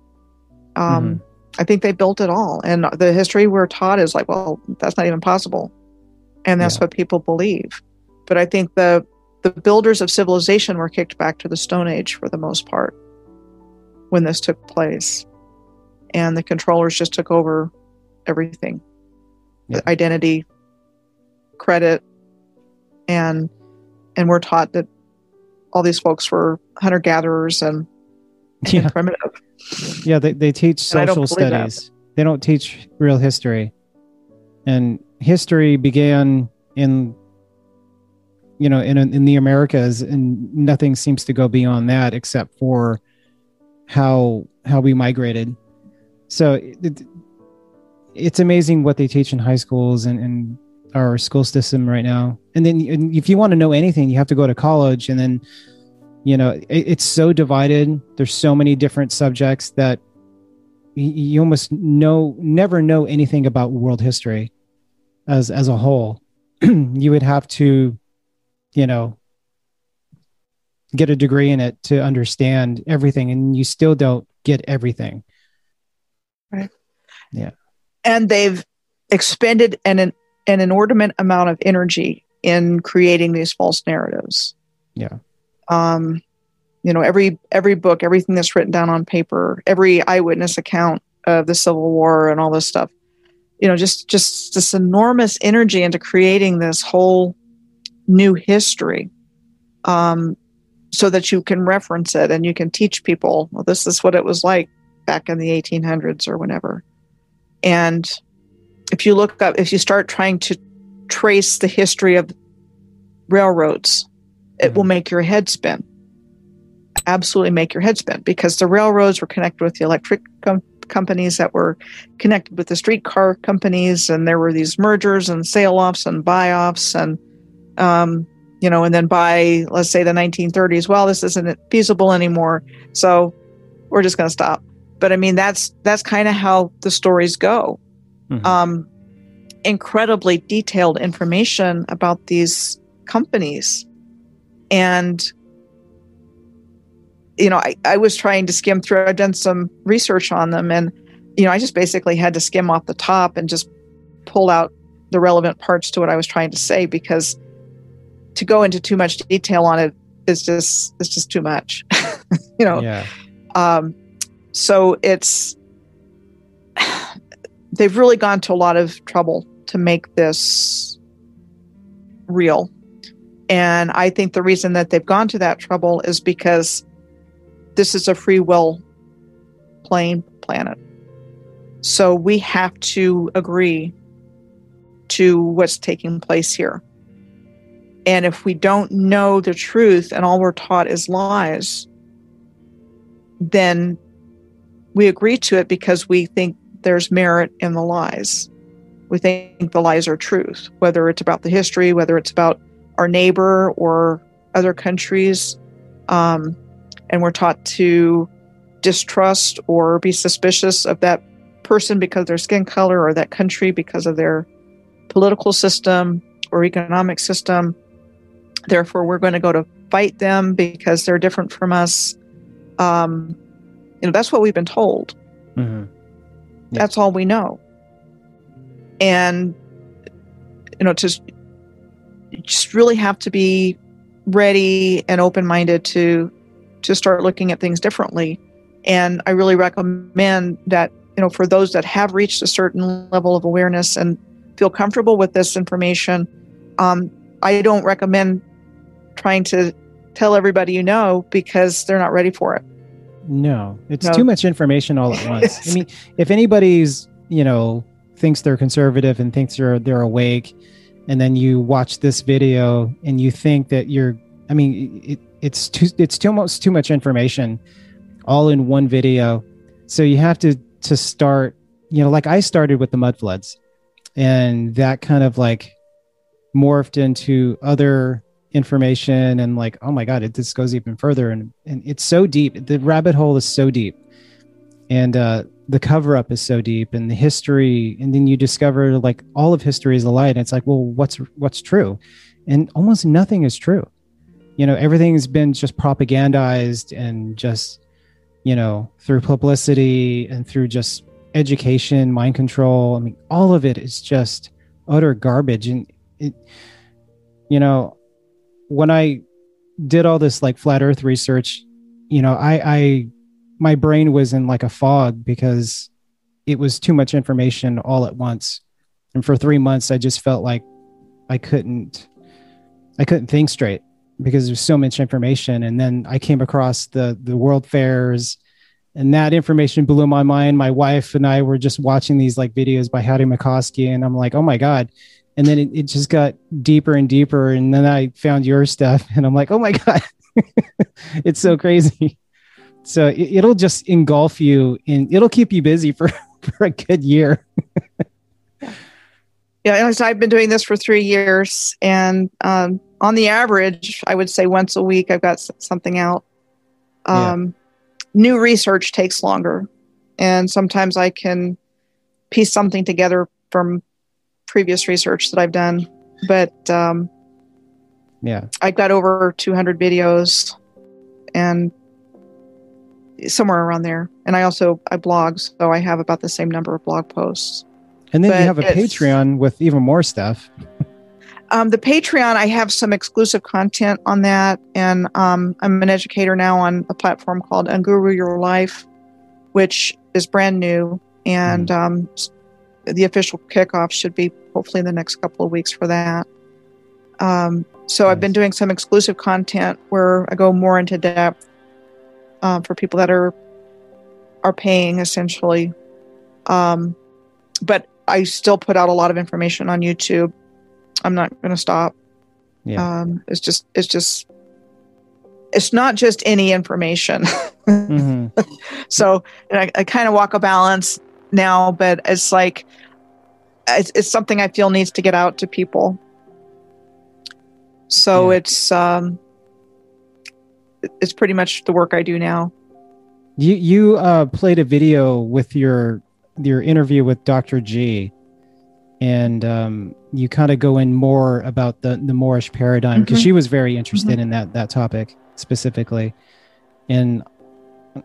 Um, I think they built it all, and the history we're taught is like, well, that's not even possible, and that's Yeah. what people believe. But I think the the builders of civilization were kicked back to the Stone Age for the most part when this took place, and the controllers just took over everything, Yeah. identity, credit, and and we're taught that all these folks were hunter gatherers and, and (laughs) Yeah. primitive. Yeah, they, they teach And I don't social believe that. studies. They don't teach real history. And history began in you know, in in the Americas and nothing seems to go beyond that except for how how we migrated. So it, it's amazing what they teach in high schools and, and our school system right now. And then and if you want to know anything, you have to go to college and then you know it, it's so divided there's so many different subjects that you almost know never know anything about world history as as a whole (clears throat) you would have to you know get a degree in it to understand everything and you still don't get everything Right. Yeah. and they've expended an, an an inordinate amount of energy in creating these false narratives. Yeah. Um, you know, every every book, everything that's written down on paper, every eyewitness account of the Civil War and all this stuff. You know, just just this enormous energy into creating this whole new history, um, so that you can reference it and you can teach people. Well, this is what it was like back in the 1800s or whenever. And if you look up, if you start trying to trace the history of railroads, it will make your head spin. Absolutely make your head spin because the railroads were connected with the electric com- companies that were connected with the streetcar companies, and there were these mergers and sale offs and buy offs, and um, you know, and then by let's say the 1930s, well, this isn't feasible anymore, so we're just going to stop. But I mean, that's that's kind of how the stories go Mhm. um, incredibly detailed information about these companies. And, you know, I, I was trying to skim through, I've done some research on them, and, you know, I just basically had to skim off the top and just pull out the relevant parts to what I was trying to say because to go into too much detail on it is just, it's just too much, (laughs) you know? yeah Um, so it's they've really gone to a lot of trouble to make this real. And I think the reason that they've gone to that trouble is because this is a free will playing planet. So we have to agree to what's taking place here. And if we don't know the truth and all we're taught is lies, then we agree to it because we think there's merit in the lies. We think the lies are truth, whether it's about the history, whether it's about our neighbor or other countries. Um, and we're taught to distrust or be suspicious of that person because their skin color or that country because of their political system or economic system. Therefore, we're going to go to fight them because they're different from us. Um, you know, that's what we've been told. hmm Yeah. That's all we know. And you know, just you just really have to be ready and open-minded to to start looking at things differently. And I really recommend that you know for those that have reached a certain level of awareness and feel comfortable with this information, um, I don't recommend trying to tell everybody you know because they're not ready for it. No, it's No. too much information all at once. I (laughs) mean, if anybody's, you know, thinks they're conservative and thinks they're they're awake, and then you watch this video and you think that you're, I mean, it, it's too it's too much too much information, all in one video. So you have to to start, you know, like I started with the mud floods, and that kind of like morphed into other information and like oh my god it this goes even further and and it's so deep the rabbit hole is so deep and uh the cover up is so deep and the history and then you discover like all of history is a lie and it's like well what's what's true? And almost nothing is true. You know everything's been just propagandized and just you know through publicity and through just education mind control. I mean all of it is just utter garbage. And it you know when I did all this like flat earth research, you know, I, I, my brain was in like a fog because it was too much information all at once. And for three months, I just felt like I couldn't, I couldn't think straight because there's so much information. And then I came across the, the world fairs and that information blew my mind. My wife and I were just watching these like videos by Hattie McCoskey and I'm like, oh my God, and then it, it just got deeper and deeper and then i found your stuff (laughs) and i'm like oh my god (laughs) it's so crazy so it, it'll just engulf you and it'll keep you busy for (laughs) for a good year (laughs) Yeah, and so I've been doing this for three years, and um, on the average, I would say once a week I've got something out. Yeah. Um, New research takes longer, and sometimes I can piece something together from previous research that I've done. But um, yeah I've got over 200 videos, and somewhere around there. And I also I blog, so I have about the same number of blog posts. and then But you have a patreon with even more stuff (laughs) Um, the Patreon, I have some exclusive content on that, and um, I'm an educator now on a platform called Unguru Your Life, which is brand new, and um, the official kickoff should be hopefully in the next couple of weeks for that. Um, so I've been doing some exclusive content where I go more into depth um, for people that are are paying essentially, um, but I still put out a lot of information on YouTube. I'm not going to stop. yeah Um, it's just, it's just, it's not just any information. hmm (laughs) so I, I kind of walk a balance now, but it's like, it's, it's something I feel needs to get out to people. So Yeah. it's, um, it's pretty much the work I do now. you you uh played a video with your your interview with dr g and um you kind of go in more about the the moorish paradigm because Mhm. she was very interested in that that topic specifically and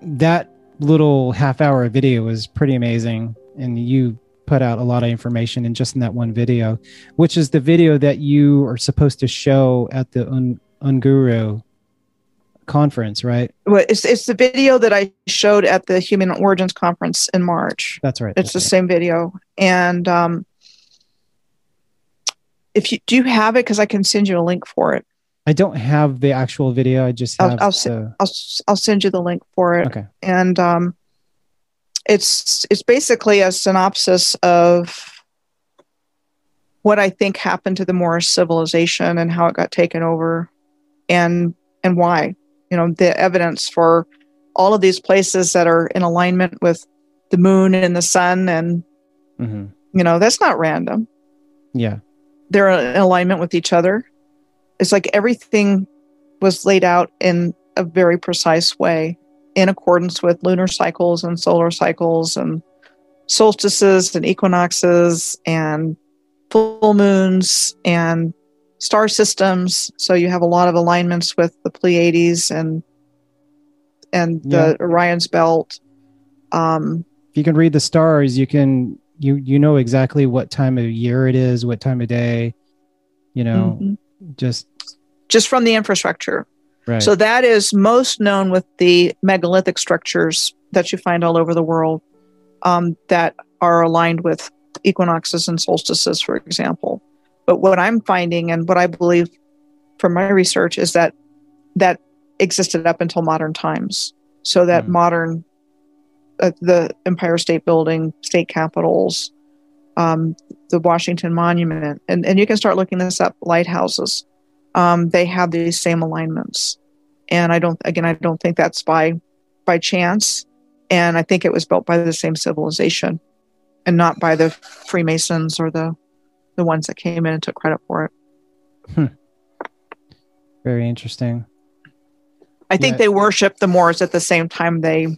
that little half hour video was pretty amazing and you put out a lot of information in just in that one video which is the video that you are supposed to show at the Un- unguru conference right Well, it's, it's the video that I showed at the Human Origins Conference in March. that's right It's the right. same video. And um, if you do you have it, because I can send you a link for it. I don't have the actual video. I just I'll- I'll the- I'll I'll send you the link for it. okay. And um, it's it's basically a synopsis of what I think happened to the Moorish civilization and how it got taken over, and and why. You know, the evidence for all of these places that are in alignment with the moon and the sun, and hmm you know that's not random. Yeah. they're in alignment with each other. It's like everything was laid out in a very precise way in accordance with lunar cycles and solar cycles and solstices and equinoxes and full moons and star systems. So you have a lot of alignments with the Pleiades and and the Orion's belt. Um, if you can read the stars, you can you you know exactly what time of year it is, what time of day. You know, Mhm. just just from the infrastructure. right. So that is most known with the megalithic structures that you find all over the world um, that are aligned with equinoxes and solstices, for example. But what I'm finding and what I believe from my research is that that existed up until modern times. So that Hmm. modern, uh, the Empire State Building, state capitals, um, the Washington Monument, and, and you can start looking this up, lighthouses um, they have these same alignments. And I don't, again, I don't think that's by by chance. And I think it was built by the same civilization, and not by the Freemasons or the the ones that came in and took credit for it. Hmm. very interesting. I think Yeah. they worship the Moors at the same time they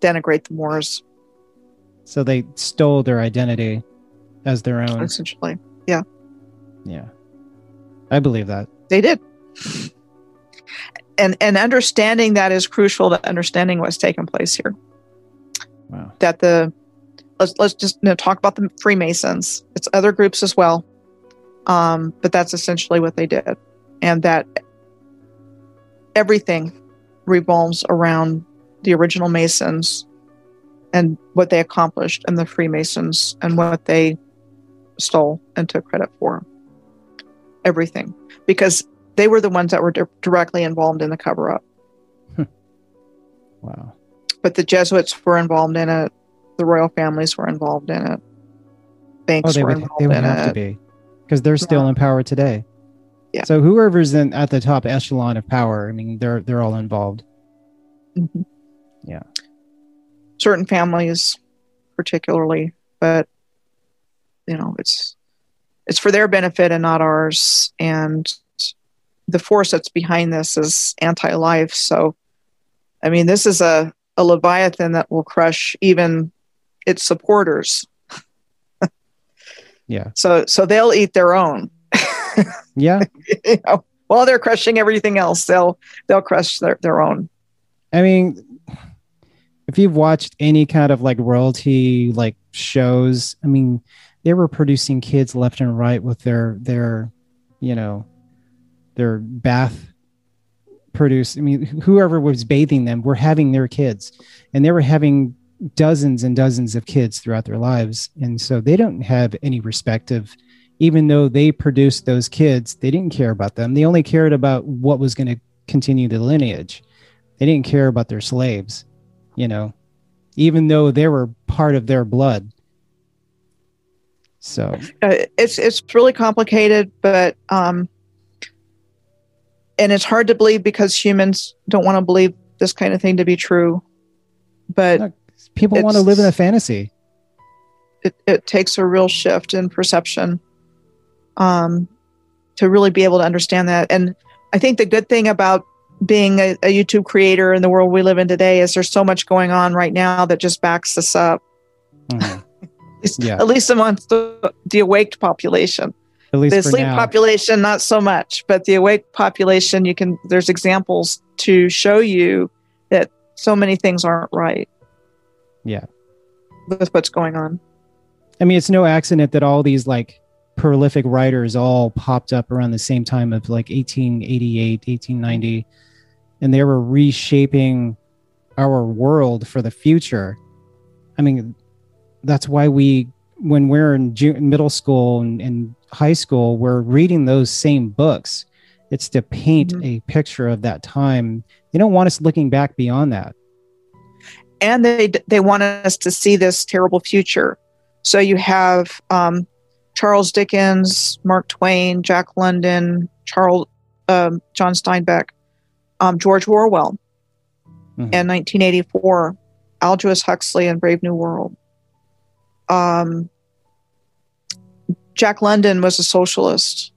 denigrate the Moors, So they stole their identity as their own. essentially. Yeah. Yeah. I believe that. They did. And and understanding that is crucial to understanding what's taken place here. Wow. that the let's let's just you know, talk about the Freemasons. It's other groups as well, um, but that's essentially what they did, and that everything revolves around the original Masons and what they accomplished, and the Freemasons and what they stole and took credit for. Everything, because they were the ones that were di- directly involved in the cover up (laughs) Wow. but the Jesuits were involved in it. The royal families were involved in it. Oh, Banks they were would, involved they would in have it. to be because they're still in power today. Yeah. So whoever's in at the top echelon of power, I mean, they're they're all involved. Mhm. Yeah. Certain families, particularly, but you know, it's it's for their benefit and not ours. And the force that's behind this is anti-life. So, I mean, this is a a leviathan that will crush even its supporters. (laughs) Yeah. So, so they'll eat their own. (laughs) Yeah. (laughs) you know, while they're crushing everything else, they'll they'll crush their, their own. I mean, if you've watched any kind of like royalty like shows, I mean, they were producing kids left and right with their their, you know, their bath produce. I mean, whoever was bathing them were having their kids, and they were having dozens and dozens of kids throughout their lives, and so they don't have any respect of. Even though they produced those kids, they didn't care about them. They only cared about what was going to continue the lineage they didn't care about their slaves you know even though they were part of their blood so Uh, it's it's really complicated, but um, and it's hard to believe because humans don't want to believe this kind of thing to be true. But people want to live in a fantasy it, it takes a real shift in perception um, to really be able to understand that. And I think the good thing about being a, a YouTube creator in the world we live in today is there's so much going on right now that just backs this up. Mhm. (laughs) At least, Yeah. at least amongst the, the awake population. at least the sleep now population, not so much, but the awake population, you can. There's examples to show you that so many things aren't right. Yeah. with what's going on. i mean it's no accident that all these like prolific writers all popped up around the same time of like 1888 1890 and they were reshaping our world for the future i mean that's why we when we're in middle school and, and high school we're reading those same books it's to paint Mhm. a picture of that time they don't want us looking back beyond that and they they want us to see this terrible future. So you have um, Charles Dickens, Mark Twain, Jack London, Charles um, John Steinbeck, um, George Orwell, Mhm. and 1984, Aldous Huxley and Brave New World. Um, Jack London was a socialist,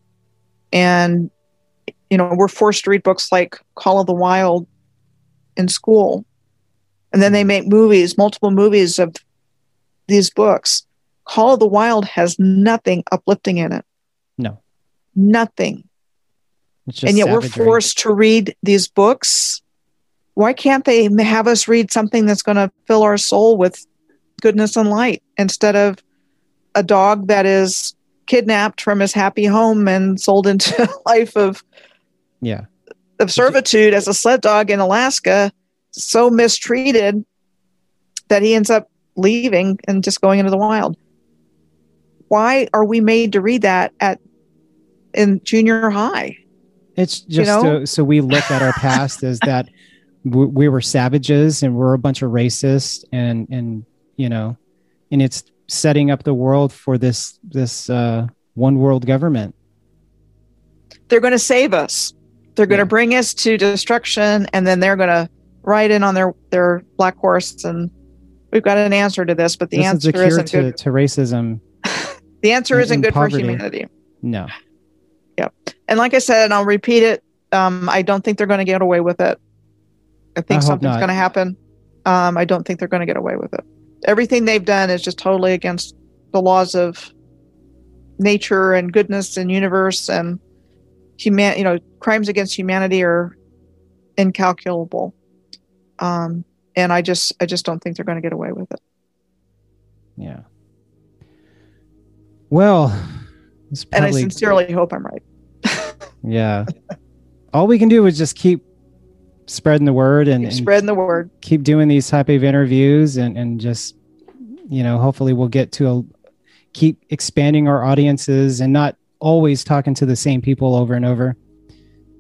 and you know we're forced to read books like Call of the Wild in school. And then they hmm. make movies, multiple movies of these books. Call of the Wild has nothing uplifting in it. No. Nothing. It's just and yet we're forced to read these books. Why can't they have us read something that's going to fill our soul with goodness and light instead of a dog that is kidnapped from his happy home and sold into (laughs) a life of Yeah. of servitude as a sled dog in Alaska, so mistreated that he ends up leaving and just going into the wild. Why are we made to read that at in junior high? It's just know? so, so we look at our past as that (laughs) w- we were savages and we're a bunch of racists and and you know, and it's setting up the world for this this uh, one world government. They're going to save us. They're going to Yeah. bring us to destruction, and then they're going to ride in on their their black horse. And we've got an answer to this, but the this answer the isn't to, good. to racism. (laughs) The answer and- isn't and good poverty. for humanity. No. Yep. And like I said, and I'll repeat it, um, I don't think they're going to get away with it. I think I something's going to happen. Um, I don't think they're going to get away with it. Everything they've done is just totally against the laws of nature and goodness and universe and human. You know, crimes against humanity are incalculable. Um, and I just, I just don't think they're going to get away with it. Yeah. Well, it's And I sincerely hope I'm right. (laughs) yeah. All we can do is just keep spreading the word and, and spreading the word. keep doing these type of interviews and and just you know hopefully we'll get to a keep expanding our audiences and not always talking to the same people over and over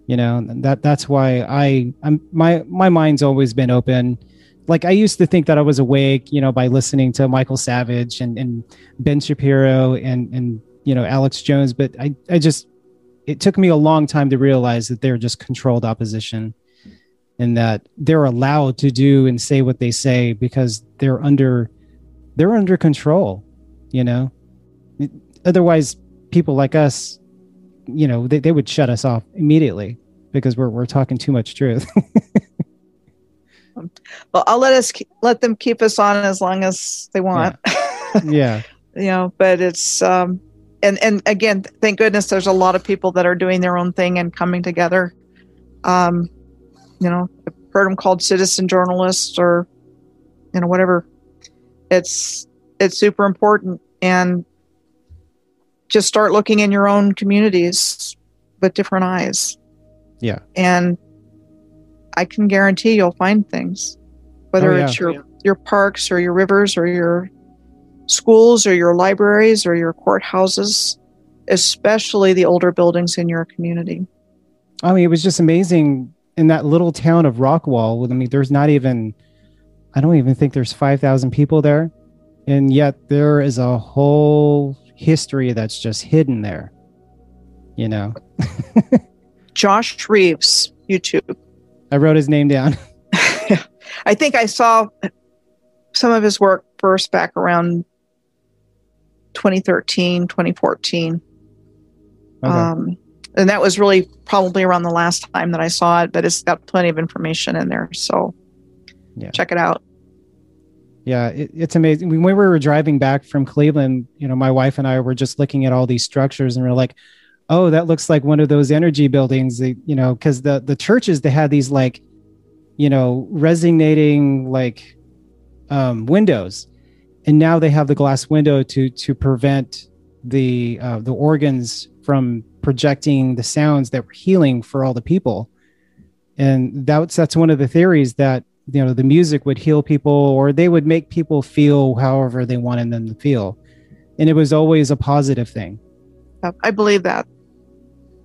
you know that that's why i i'm my my mind's always been open. Like i used to think that i was awake you know by listening to michael savage and and ben shapiro and and you know alex jones but i i just it took me a long time to realize that they're just controlled opposition and that they're allowed to do and say what they say because they're under they're under control you know? Otherwise people like us you know they, they would shut us off immediately because we're, we're talking too much truth. (laughs) Well, I'll let us let them keep us on as long as they want. (laughs) yeah. You know but it's um and and again thank goodness there's a lot of people that are doing their own thing and coming together. Um you know i've heard them called citizen journalists or you know whatever. It's it's super important and just start looking in your own communities with different eyes Yeah. and i can guarantee you'll find things whether Oh, yeah. it's your your parks or your rivers or your schools or your libraries or your courthouses, especially the older buildings in your community. i mean it was just amazing in that little town of rockwall i mean there's not even i don't even think there's 5000 people there and yet there is a whole history that's just hidden there you know (laughs) Josh Reeves, YouTube. i wrote his name down (laughs) I think I saw some of his work first back around 2013, 2014. Okay. Um, and that was really probably around the last time that I saw it, but it's got plenty of information in there. So Yeah. check it out. Yeah, it, it's amazing. When we were driving back from Cleveland, you know, my wife and I were just looking at all these structures, and we are like, "Oh, that looks like one of those energy buildings." They, you know, because the the churches they had these like, you know, resonating like um, windows, and now they have the glass window to to prevent the uh, the organs from projecting the sounds that were healing for all the people. And that's that's one of the theories that you know the music would heal people or they would make people feel however they wanted them to feel. And it was always a positive thing. I believe that.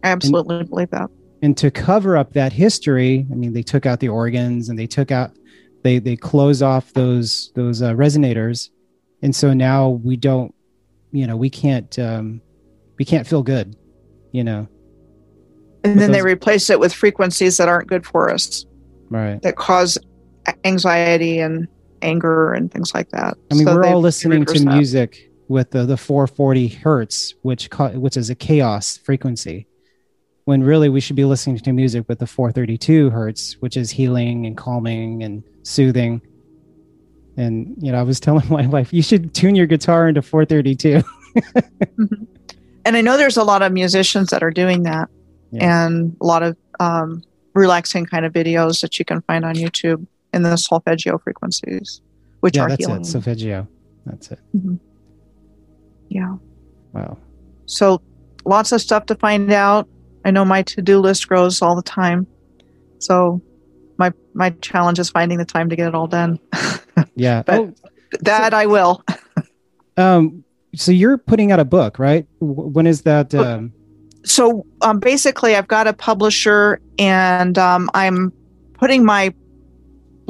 I absolutely believe that. and to cover up that history i mean they took out the organs and they took out they they closed off those those uh, resonators. And so now we don't you know we can't um we can't feel good you know. And then they replace it with frequencies that aren't good for us, right. That cause anxiety and anger and things like that. I mean, So we're all listening to music with the, the 440 hertz, which ca- which is a chaos frequency. when really we should be listening to music with the 432 hertz, which is healing and calming and soothing. And you know, I was (laughs) telling my wife, you should tune your guitar into 432. (laughs) Mhm. And I know there's a lot of musicians that are doing that, Yeah. and a lot of um, relaxing kind of videos that you can find on YouTube in the solfeggio frequencies, which yeah, are that's healing. it. Solfeggio. That's it. yeah. Wow. So lots of stuff to find out. I know my to-do list grows all the time. So my my challenge is finding the time to get it all done. (laughs) Yeah. But- oh, that I will. (laughs) um, so you're putting out a book, right? When is that? Um, So um, basically, I've got a publisher, and um, I'm putting my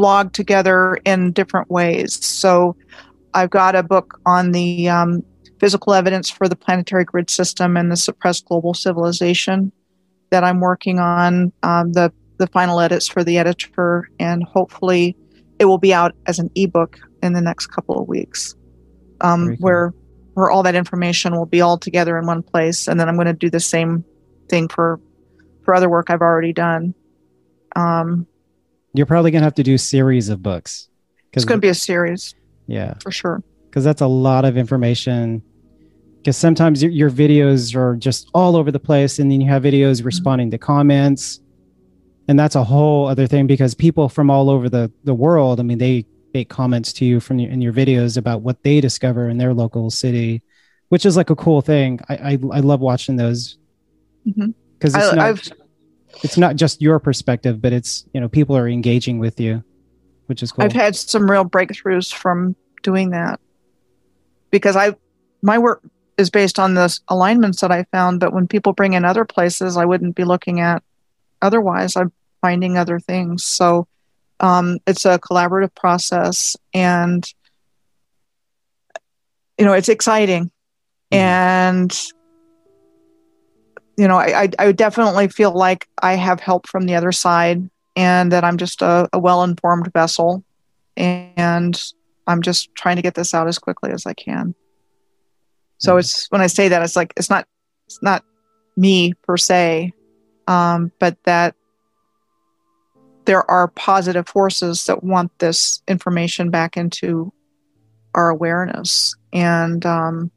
blog together in different ways. So I've got a book on the um, physical evidence for the planetary grid system and the suppressed global civilization that I'm working on. Um, the the final edits for the editor, and hopefully, it will be out as an ebook in the next couple of weeks, um, cool. where where all that information will be all together in one place. And then I'm going to do the same thing for for other work I've already done. Um, you're probably gonna have to do series of books. it's going to be a series yeah. for sure. because that's a lot of information. Because sometimes your, your videos are just all over the place, and then you have Mm-hmm. videos responding to comments, and that's a whole other thing. Because people from all over the the world, I mean, they make comments to you from your, in your videos about what they discover in their local city, which is like a cool thing. I I, I love watching those Mhm. because it's I, not I've it's not just your perspective, but it's you know people are engaging with you, which is cool. I've had some real breakthroughs from doing that because I my work is based on the alignments that I found, but when people bring in other places, I wouldn't be looking at otherwise. I'm finding other things. So um, it's a collaborative process, and you know it's exciting, Mhm. and you know I, I I definitely feel like I have help from the other side, and that I'm just a, a well informed vessel and I'm just trying to get this out as quickly as I can. So Mhm. it's when I say that it's like it's not it's not me per se, um, but that there are positive forces that want this information back into our awareness. And um,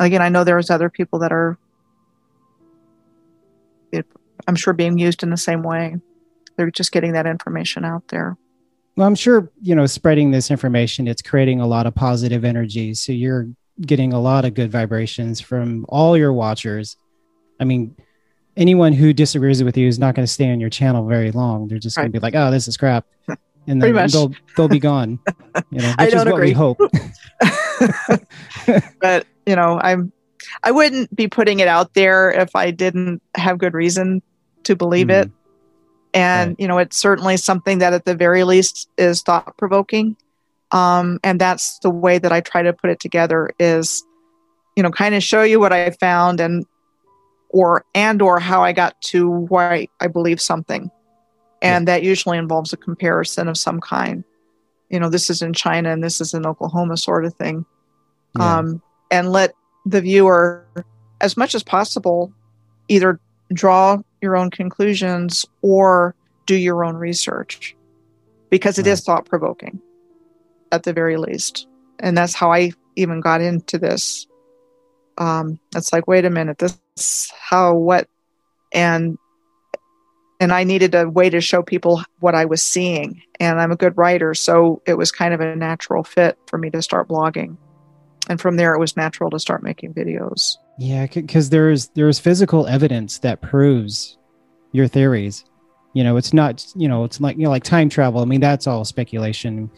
again, I know there's other people that are, it, I'm sure, being used in the same way. They're just getting that information out there. Well, I'm sure, you know, spreading this information, it's creating a lot of positive energy. So you're getting a lot of good vibrations from all your watchers. I mean, anyone who disagrees with you is not going to stay on your channel very long. They're just going to be like, oh, this is crap. (laughs) And then they'll they'll be gone. (laughs) You know, which is don't what we hope. (laughs) but you know, I'm I wouldn't be putting it out there if I didn't have good reason to believe it. And Right. you know, it's certainly something that at the very least is thought provoking. Um, and that's the way that I try to put it together is, you know, kind of show you what I found and or and or how I got to why I believe something. And that usually involves a comparison of some kind. You know, this is in China and this is in Oklahoma sort of thing Yeah. um, and let the viewer, as much as possible, either draw your own conclusions or do your own research because it is Right. thought provoking at the very least. And that's how I even got into this. Um, it's like, wait a minute, this is how what and and I needed a way to show people what I was seeing. And I'm a good writer, so it was kind of a natural fit for me to start blogging and from there it was natural to start making videos Yeah, because there's there's physical evidence that proves your theories. You know, it's not you know it's like you know like time travel. I mean, that's all speculation.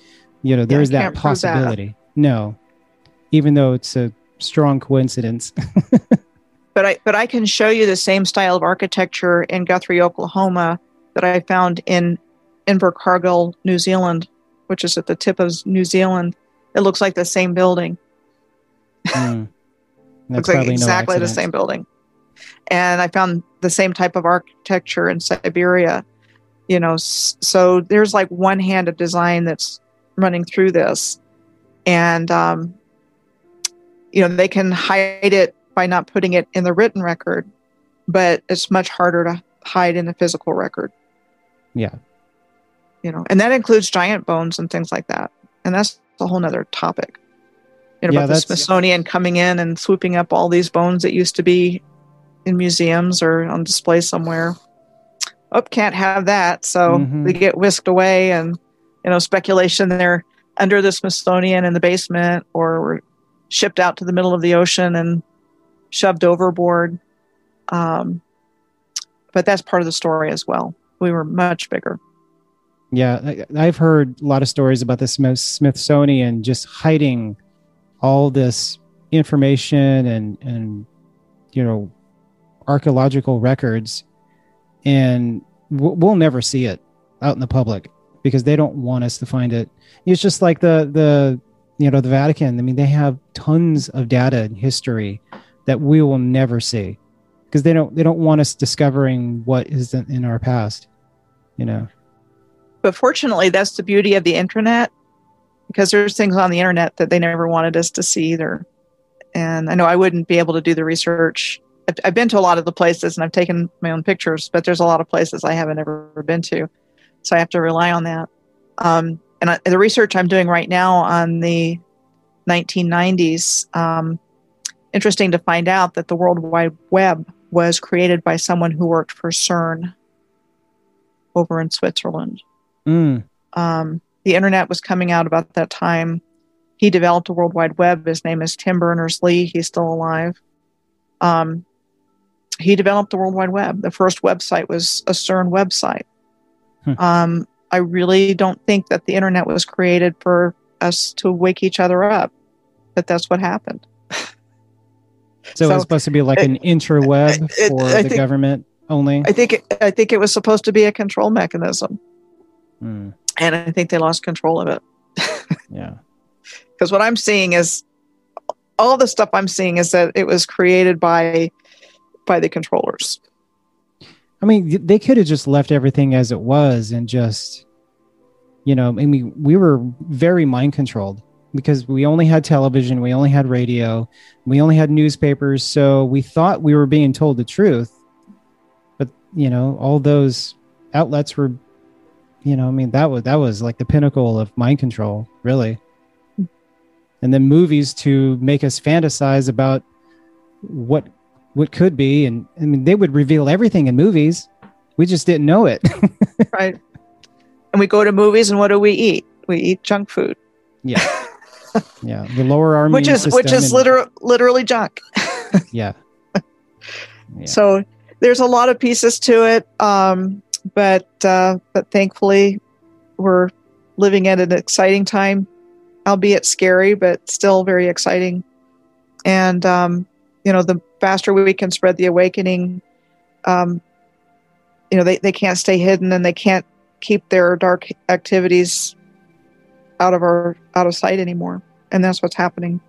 You know, there's that can't that. possibility. No, even though it's a strong coincidence. (laughs) but i but i can show you the same style of architecture in guthrie oklahoma that i found in invercargill new zealand which is at the tip of new zealand it looks like the same building (laughs) That's looks like probably no exactly the same building and i found the same type of architecture in siberia you know so there's like one hand of design that's running through this and um, you know they can hide it by not putting it in the written record but it's much harder to hide in the physical record. Yeah. You know, and that includes giant bones and things like that. And that's a whole nother topic. You know, Yeah, about the Smithsonian coming in and swooping up all these bones that used to be in museums or on display somewhere. Oh, can't have that. So Mhm. they get whisked away and, you know, speculation they're under the Smithsonian in the basement or were shipped out to the middle of the ocean and shoved overboard. Um, but that's part of the story as well. We were much bigger. Yeah, I've heard a lot of stories about the Smith, Smithsonian just hiding all this information and and you know archaeological records, and we'll, never see it out in the public because they don't want us to find it. It's just like the the you know the Vatican. I mean, they have tons of data and history that we will never see because they don't they don't want us discovering what is in our past. You know. But fortunately, that's the beauty of the internet because there's things on the internet that they never wanted us to see either. And I know I wouldn't be able to do the research. I've, I've been to a lot of the places and I've taken my own pictures, but there's a lot of places I haven't ever been to. So I have to rely on that. Um, and I, the research I'm doing right now on the 1990s, um, interesting to find out that the World Wide Web was created by someone who worked for CERN over in Switzerland Mm. um, the internet was coming out about that time. He developed a World Wide Web. His name is Tim Berners Lee. He's still alive. Um, he developed the World Wide Web. The first website was a CERN website. Hmm. Um, I really don't think that the internet was created for us to wake each other up, but that's what happened. So, So, it's supposed to be like it- an interweb it- for the think- government only. I think it, I think it was supposed to be a control mechanism, Mm, and I think they lost control of it. yeah. (laughs) because what I'm seeing is all the stuff I'm seeing is that it was created by by the controllers. I mean, they could have just left everything as it was and just, you know, I mean, we were very mind controlled because we only had television, we only had radio, we only had newspapers. So we thought we were being told the truth. But, you know, all those outlets were, you know, I mean, that was, that was like the pinnacle of mind control, really. And then movies to make us fantasize about what what could be and i mean they would reveal everything in movies we just didn't know it (laughs) right? And we go to movies, and what do we eat? We eat junk food, yeah (laughs) yeah the lower our which is which is literal, literally junk. yeah (laughs) Yeah. So there's a lot of pieces to it, um, but uh, but thankfully we're living at an exciting time, albeit scary, but still very exciting. And um, you know, the faster we can spread the awakening, um, you know, they, they can't stay hidden and they can't keep their dark activities out of our out of sight anymore. And that's what's happening.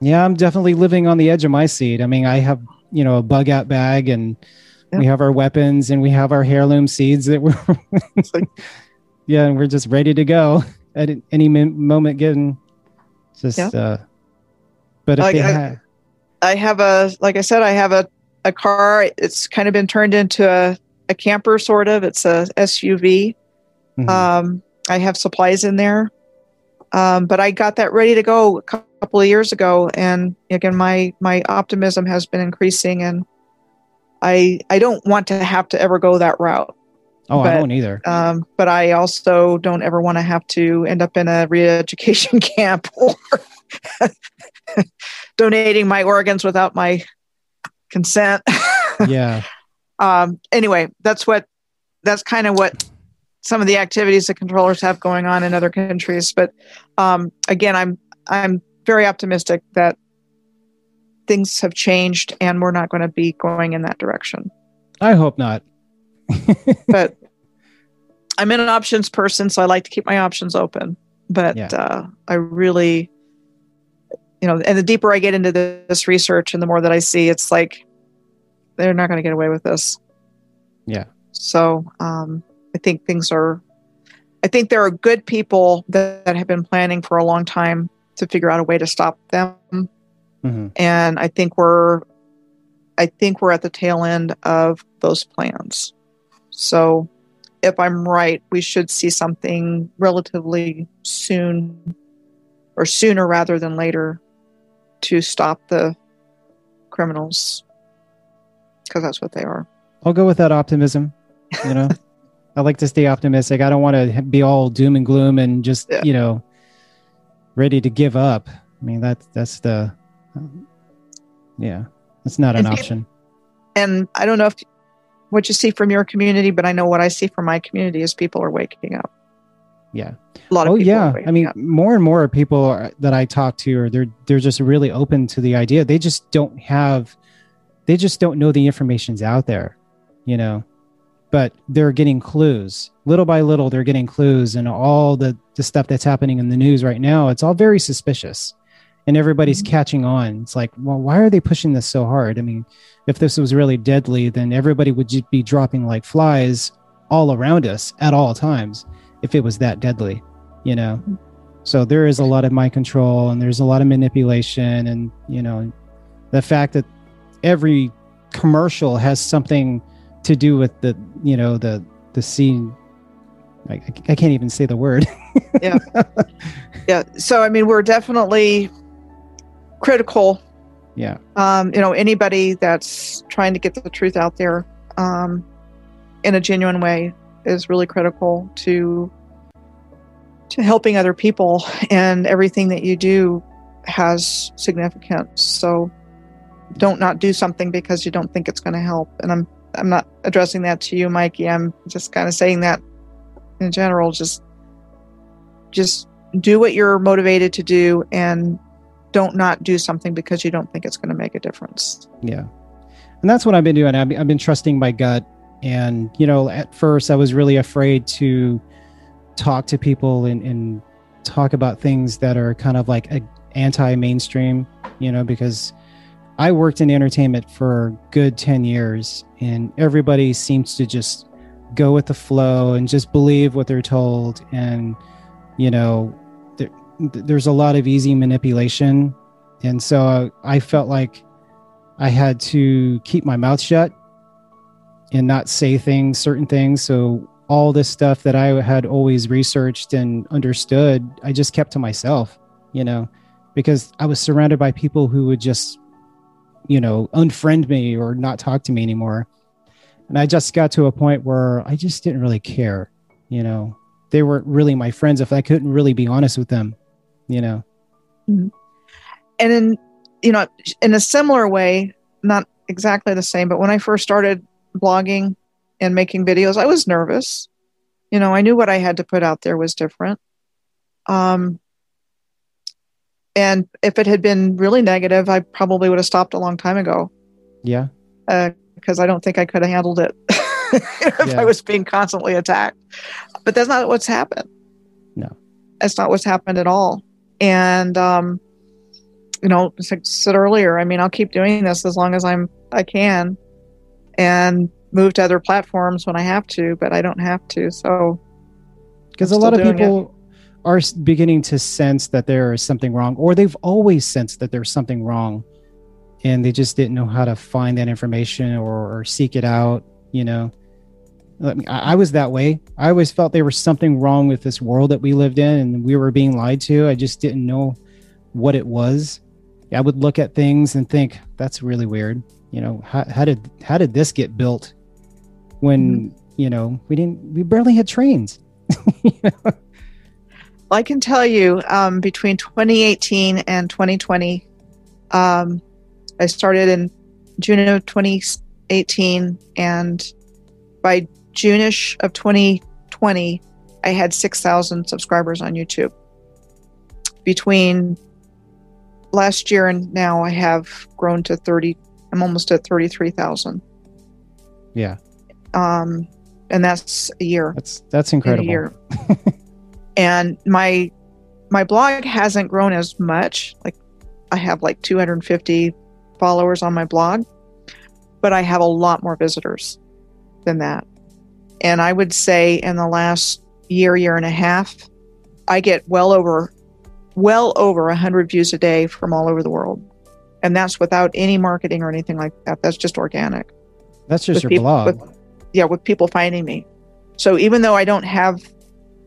yeah i'm definitely living on the edge of my seat i mean i have you know a bug out bag and we have our weapons and we have our heirloom seeds that we're (laughs) like- yeah and we're just ready to go (laughs) at any moment given just Yeah. uh but if Like, they I- I have a like I said, I have a, a car. It's kind of been turned into a, a camper sort of. It's a SUV. Mhm. Um, I have supplies in there. Um, but I got that ready to go a couple of years ago, and again, my my optimism has been increasing, and I I don't want to have to ever go that route. oh i but- don't either Um, but I also don't ever want to have to end up in a re-education (laughs) camp or (laughs) donating my organs without my consent. (laughs) yeah um, anyway, that's what that's kind of what some of the activities the controllers have going on in other countries. But um, again, I'm I'm very optimistic that things have changed and we're not going to be going in that direction. i hope not (laughs) but I'm an options person, so I like to keep my options open. But Yeah. uh, I really, you know, and the deeper I get into this research and the more that I see, it's like they're not going to get away with this. Yeah. So um, I think things are, I think there are good people that, that have been planning for a long time to figure out a way to stop them Mhm. and I think we're I think we're at the tail end of those plans. So, if I'm right, we should see something relatively soon, or sooner rather than later, to stop the criminals, because that's what they are. I'll go with that optimism. You know, (laughs) I like to stay optimistic. I don't want to be all doom and gloom and just Yeah. you know ready to give up. I mean that's that's the Um, yeah, it's not an And- option. And I don't know if what you see from your community, but I know what I see from my community is people are waking up. Yeah. A lot of Oh people yeah. I mean, up. more and more people are, that I talk to are they're they're just really open to the idea. They just don't have, they just don't know the information's out there, you know. But they're getting clues little by little. They're getting clues, and all the the stuff that's happening in the news right now. It's all very suspicious, and everybody's Mhm. catching on. It's like, well, why are they pushing this so hard? I mean, if this was really deadly, then everybody would just be dropping like flies all around us at all times. If it was that deadly, you know. So there is a lot of mind control and there's a lot of manipulation and you know the fact that every commercial has something to do with the you know the the scene I, I can't even say the word yeah. (laughs) yeah. So I mean, we're definitely critical. Yeah. Um, you know anybody that's trying to get the truth out there um, in a genuine way is really critical to to helping other people and everything that you do has significance. So don't not do something because you don't think it's going to help. And i'm i'm not addressing that to you mikey. I'm just kind of saying that in general just just do what you're motivated to do and don't not do something because you don't think it's going to make a difference. Yeah. And that's what i've been doing. I've been, trusting my gut. And you know at first i was really afraid to talk to people and, and talk about things that are kind of like a anti-mainstream you know because i worked in entertainment for good 10 years and everybody seems to just go with the flow and just believe what they're told. And you know there, there's a lot of easy manipulation. And so i felt like i had to keep my mouth shut and not say things certain things. So all this stuff that i had always researched and understood i just kept to myself you know because i was surrounded by people who would just you know unfriend me or not talk to me anymore. And i just got to a point where i just didn't really care you know. They weren't really my friends if i couldn't really be honest with them you know? And in you know in a similar way not exactly the same but when i first started blogging and making videos i was nervous. You know i knew what i had to put out there was different. Um and if it had been really negative i probably would have stopped a long time ago. Yeah. Because i don't think i could have handled it (laughs) if Yeah. i was being constantly attacked. But that's not what's happened. No. that's not what's happened at all and um you know as i said earlier i mean i'll keep doing this as long as i'm i can and move to other platforms when i have to but i don't have to. So because a lot of people are beginning to sense that there is something wrong or they've always sensed that there's something wrong and they just didn't know how to find that information or, or seek it out you know I, mean, I I was that way. I always felt there was something wrong with this world that we lived in and we were being lied to. I just didn't know what it was. I would look at things and think that's really weird. You know how, how did how did this get built when you know we didn't we barely had trains? (laughs) I can tell you um, between 2018 and 2020, um, I started in June of 2018, and by June-ish of 2020, I had 6,000 subscribers on YouTube. Between last year and now, I have grown to 30. I'm almost at 33,000, yeah um, and that's a year. That's that's in a incredible. year. (laughs) and my my blog hasn't grown as much. Like I have like 250 followers on my blog, but I have a lot more visitors than that. And I would say in the last year, year and a half, I get well over well over 100 views a day from all over the world. and that's without any marketing or anything like that. That's just organic. That's just with your people- blog. with- yeah, with people finding me. So even though I don't have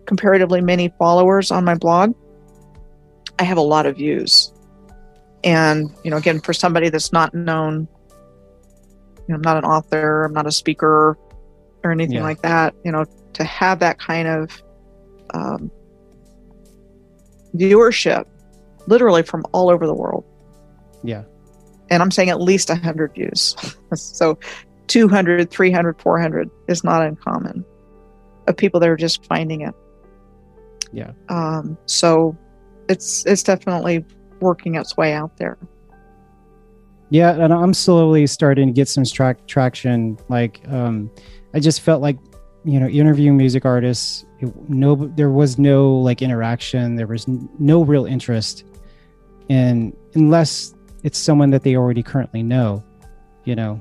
comparatively many followers on my blog, I have a lot of views. And, you know, again, for somebody that's not known, you know, I'm not an author, I'm not a speaker or anything Yeah. like that, you know, to have that kind of um, viewership literally from all over the world yeah. and I'm saying at least 100 views. (laughs) so 200, 300, 400 is not uncommon of people that are just finding it. Yeah. Um, so it's it's definitely working its way out there. Yeah, and I'm slowly starting to get some track traction. Like, um, I just felt like, you know, interviewing music artists, it, no, there was no like interaction. There was no real interest, in unless it's someone that they already currently know, you know,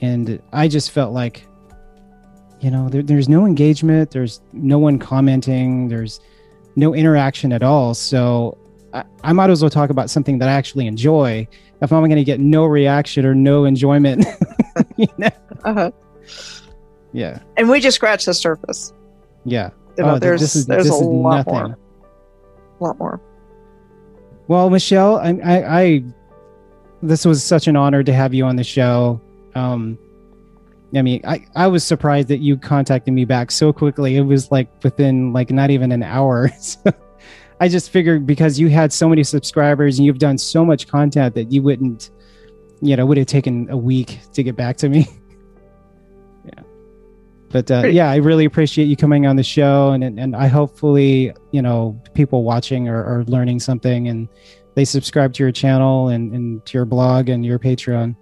and I just felt like, you know, there, there's no engagement. There's no one commenting. There's no interaction at all. So I, I might as well talk about something that I actually enjoy if I'm going to get no reaction or no enjoyment. (laughs) you know? Uh-huh. Yeah, And we just scratched the surface. yeah. You know, Oh, there's this is- there's this a is lot nothing. more. A lot more. Well, Michelle, I, I, I, this was such an honor to have you on the show. Um, I mean, I, I was surprised that you contacted me back so quickly. It was like within like not even an hour. (laughs) So I just figured because you had so many subscribers and you've done so much content that you wouldn't, you know, would have taken a week to get back to me. But uh, yeah, I really appreciate you coming on the show, and and, and I hopefully you know people watching are, are learning something and they subscribe to your channel and, and to your blog and your Patreon.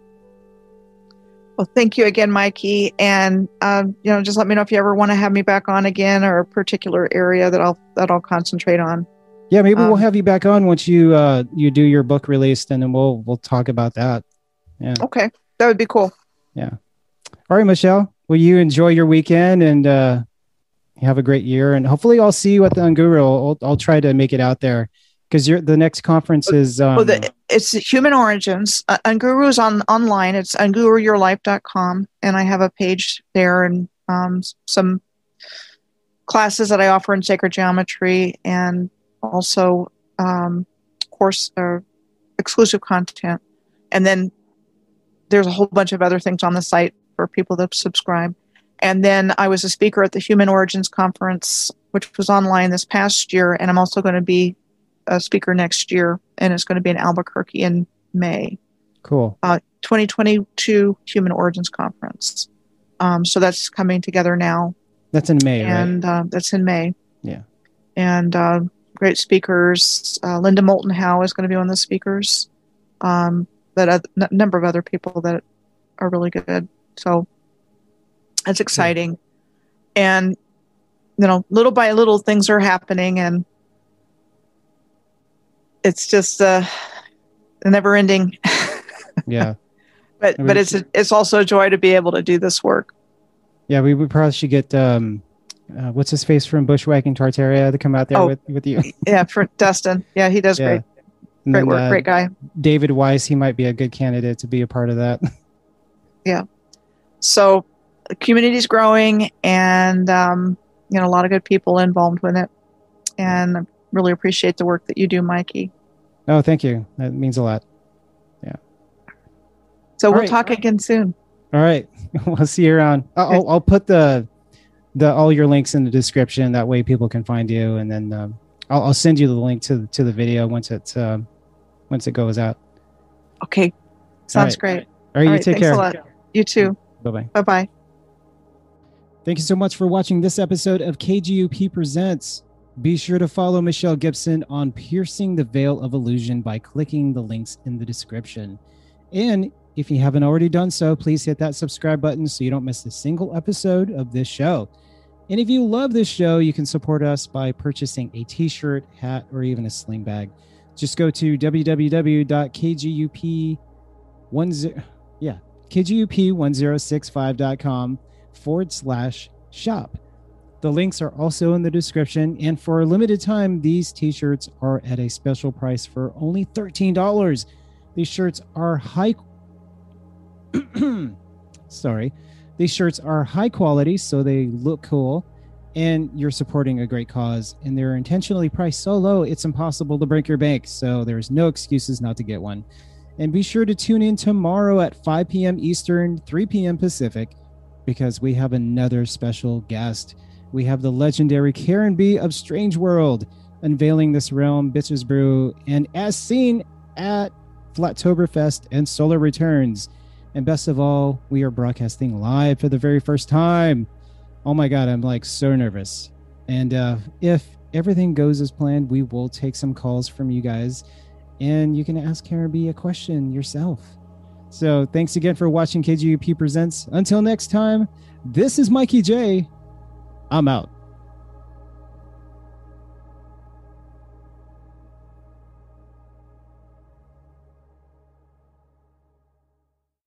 Well, thank you again, Mikey. And um, you know, just let me know if you ever want to have me back on again or a particular area that I'll that I'll concentrate on. Yeah, maybe we'll Um, have you back on once you uh you do your book release, and then we'll we'll talk about that. Yeah. Okay. That would be cool. Yeah. All right, Michelle. Well, you enjoy your weekend and uh have a great year, and hopefully I'll see you at the Unguru. I'll, I'll try to make it out there because the next conference is um, well, the, it's Human Origins. Uh, Unguru is on online. It's unguruyourlife.com, and I have a page there and um, some classes that I offer in sacred geometry, and also um, course uh, exclusive content. And then there's a whole bunch of other things on the site for people that subscribe. And then I was a speaker at the Human Origins Conference, which was online this past year, and I'm also going to be a speaker next year, and it's going to be in Albuquerque in May. cool. 2022 Human Origins Conference. Um, so that's coming together now, That's in May, right? and uh, that's in May. Yeah. And uh, great speakers. Uh, Linda Moulton Howe is going to be one of the speakers. Um, but a number of other people that are really good. So that's exciting. And you know, little by little, things are happening, and it's just uh, a never-ending. (laughs) Yeah. but I mean, but it's a, it's also a joy to be able to do this work. Yeah, we, we probably should get um, uh, what's his face from Bushwhacking Tartaria to come out there Oh. with with you. (laughs) Yeah, for Dustin. Yeah, he does Yeah. great great then, work. uh, great guy. David Weiss, he might be a good candidate to be a part of that. (laughs) So the community's growing, and um, you know a lot of good people involved with it, and I really appreciate the work that you do, Mikey. oh, thank you. That means a lot. Yeah so All we'll right. talk again soon. All right, (laughs) we'll see you around. I'll, I'll, I'll put the the all your links in the description. That way, people can find you, and then um, I'll, I'll send you the link to to the video once it um, once it goes out. Okay, sounds right. great. All right, you take care. a lot. You too. Bye bye. Bye bye. Thank you so much for watching this episode of KGUP Presents. Be sure to follow Michelle Gibson on Piercing the Veil of Illusion by clicking the links in the description. And if you haven't already done so, please hit that subscribe button so you don't miss a single episode of this show. And if you love this show, you can support us by purchasing a t shirt, hat, or even a sling bag. Just go to www.kgup10 yeah, kgup1065.com forward slash shop. The links are also in the description, and for a limited time, these t shirts are at a special price for only $13. These shirts are high. (clears throat) Sorry. These shirts are high quality, so they look cool, and you're supporting a great cause. And they're intentionally priced so low, it's impossible to break your bank. So there's no excuses not to get one. And be sure to tune in tomorrow at 5 p.m. Eastern, 3 p.m. Pacific, because we have another special guest. We have the legendary Karen B of Strange World unveiling this realm, Bitches Brew, and as seen at Flattoberfest and Solar Returns. And best of all, we are broadcasting live for the very first time. Oh my God, I'm like so nervous. And uh, if everything goes as planned, we will take some calls from you guys and you can ask Karen a question yourself. So thanks again for watching KGUP Presents. Until next time, this is Mikey J. I'm out.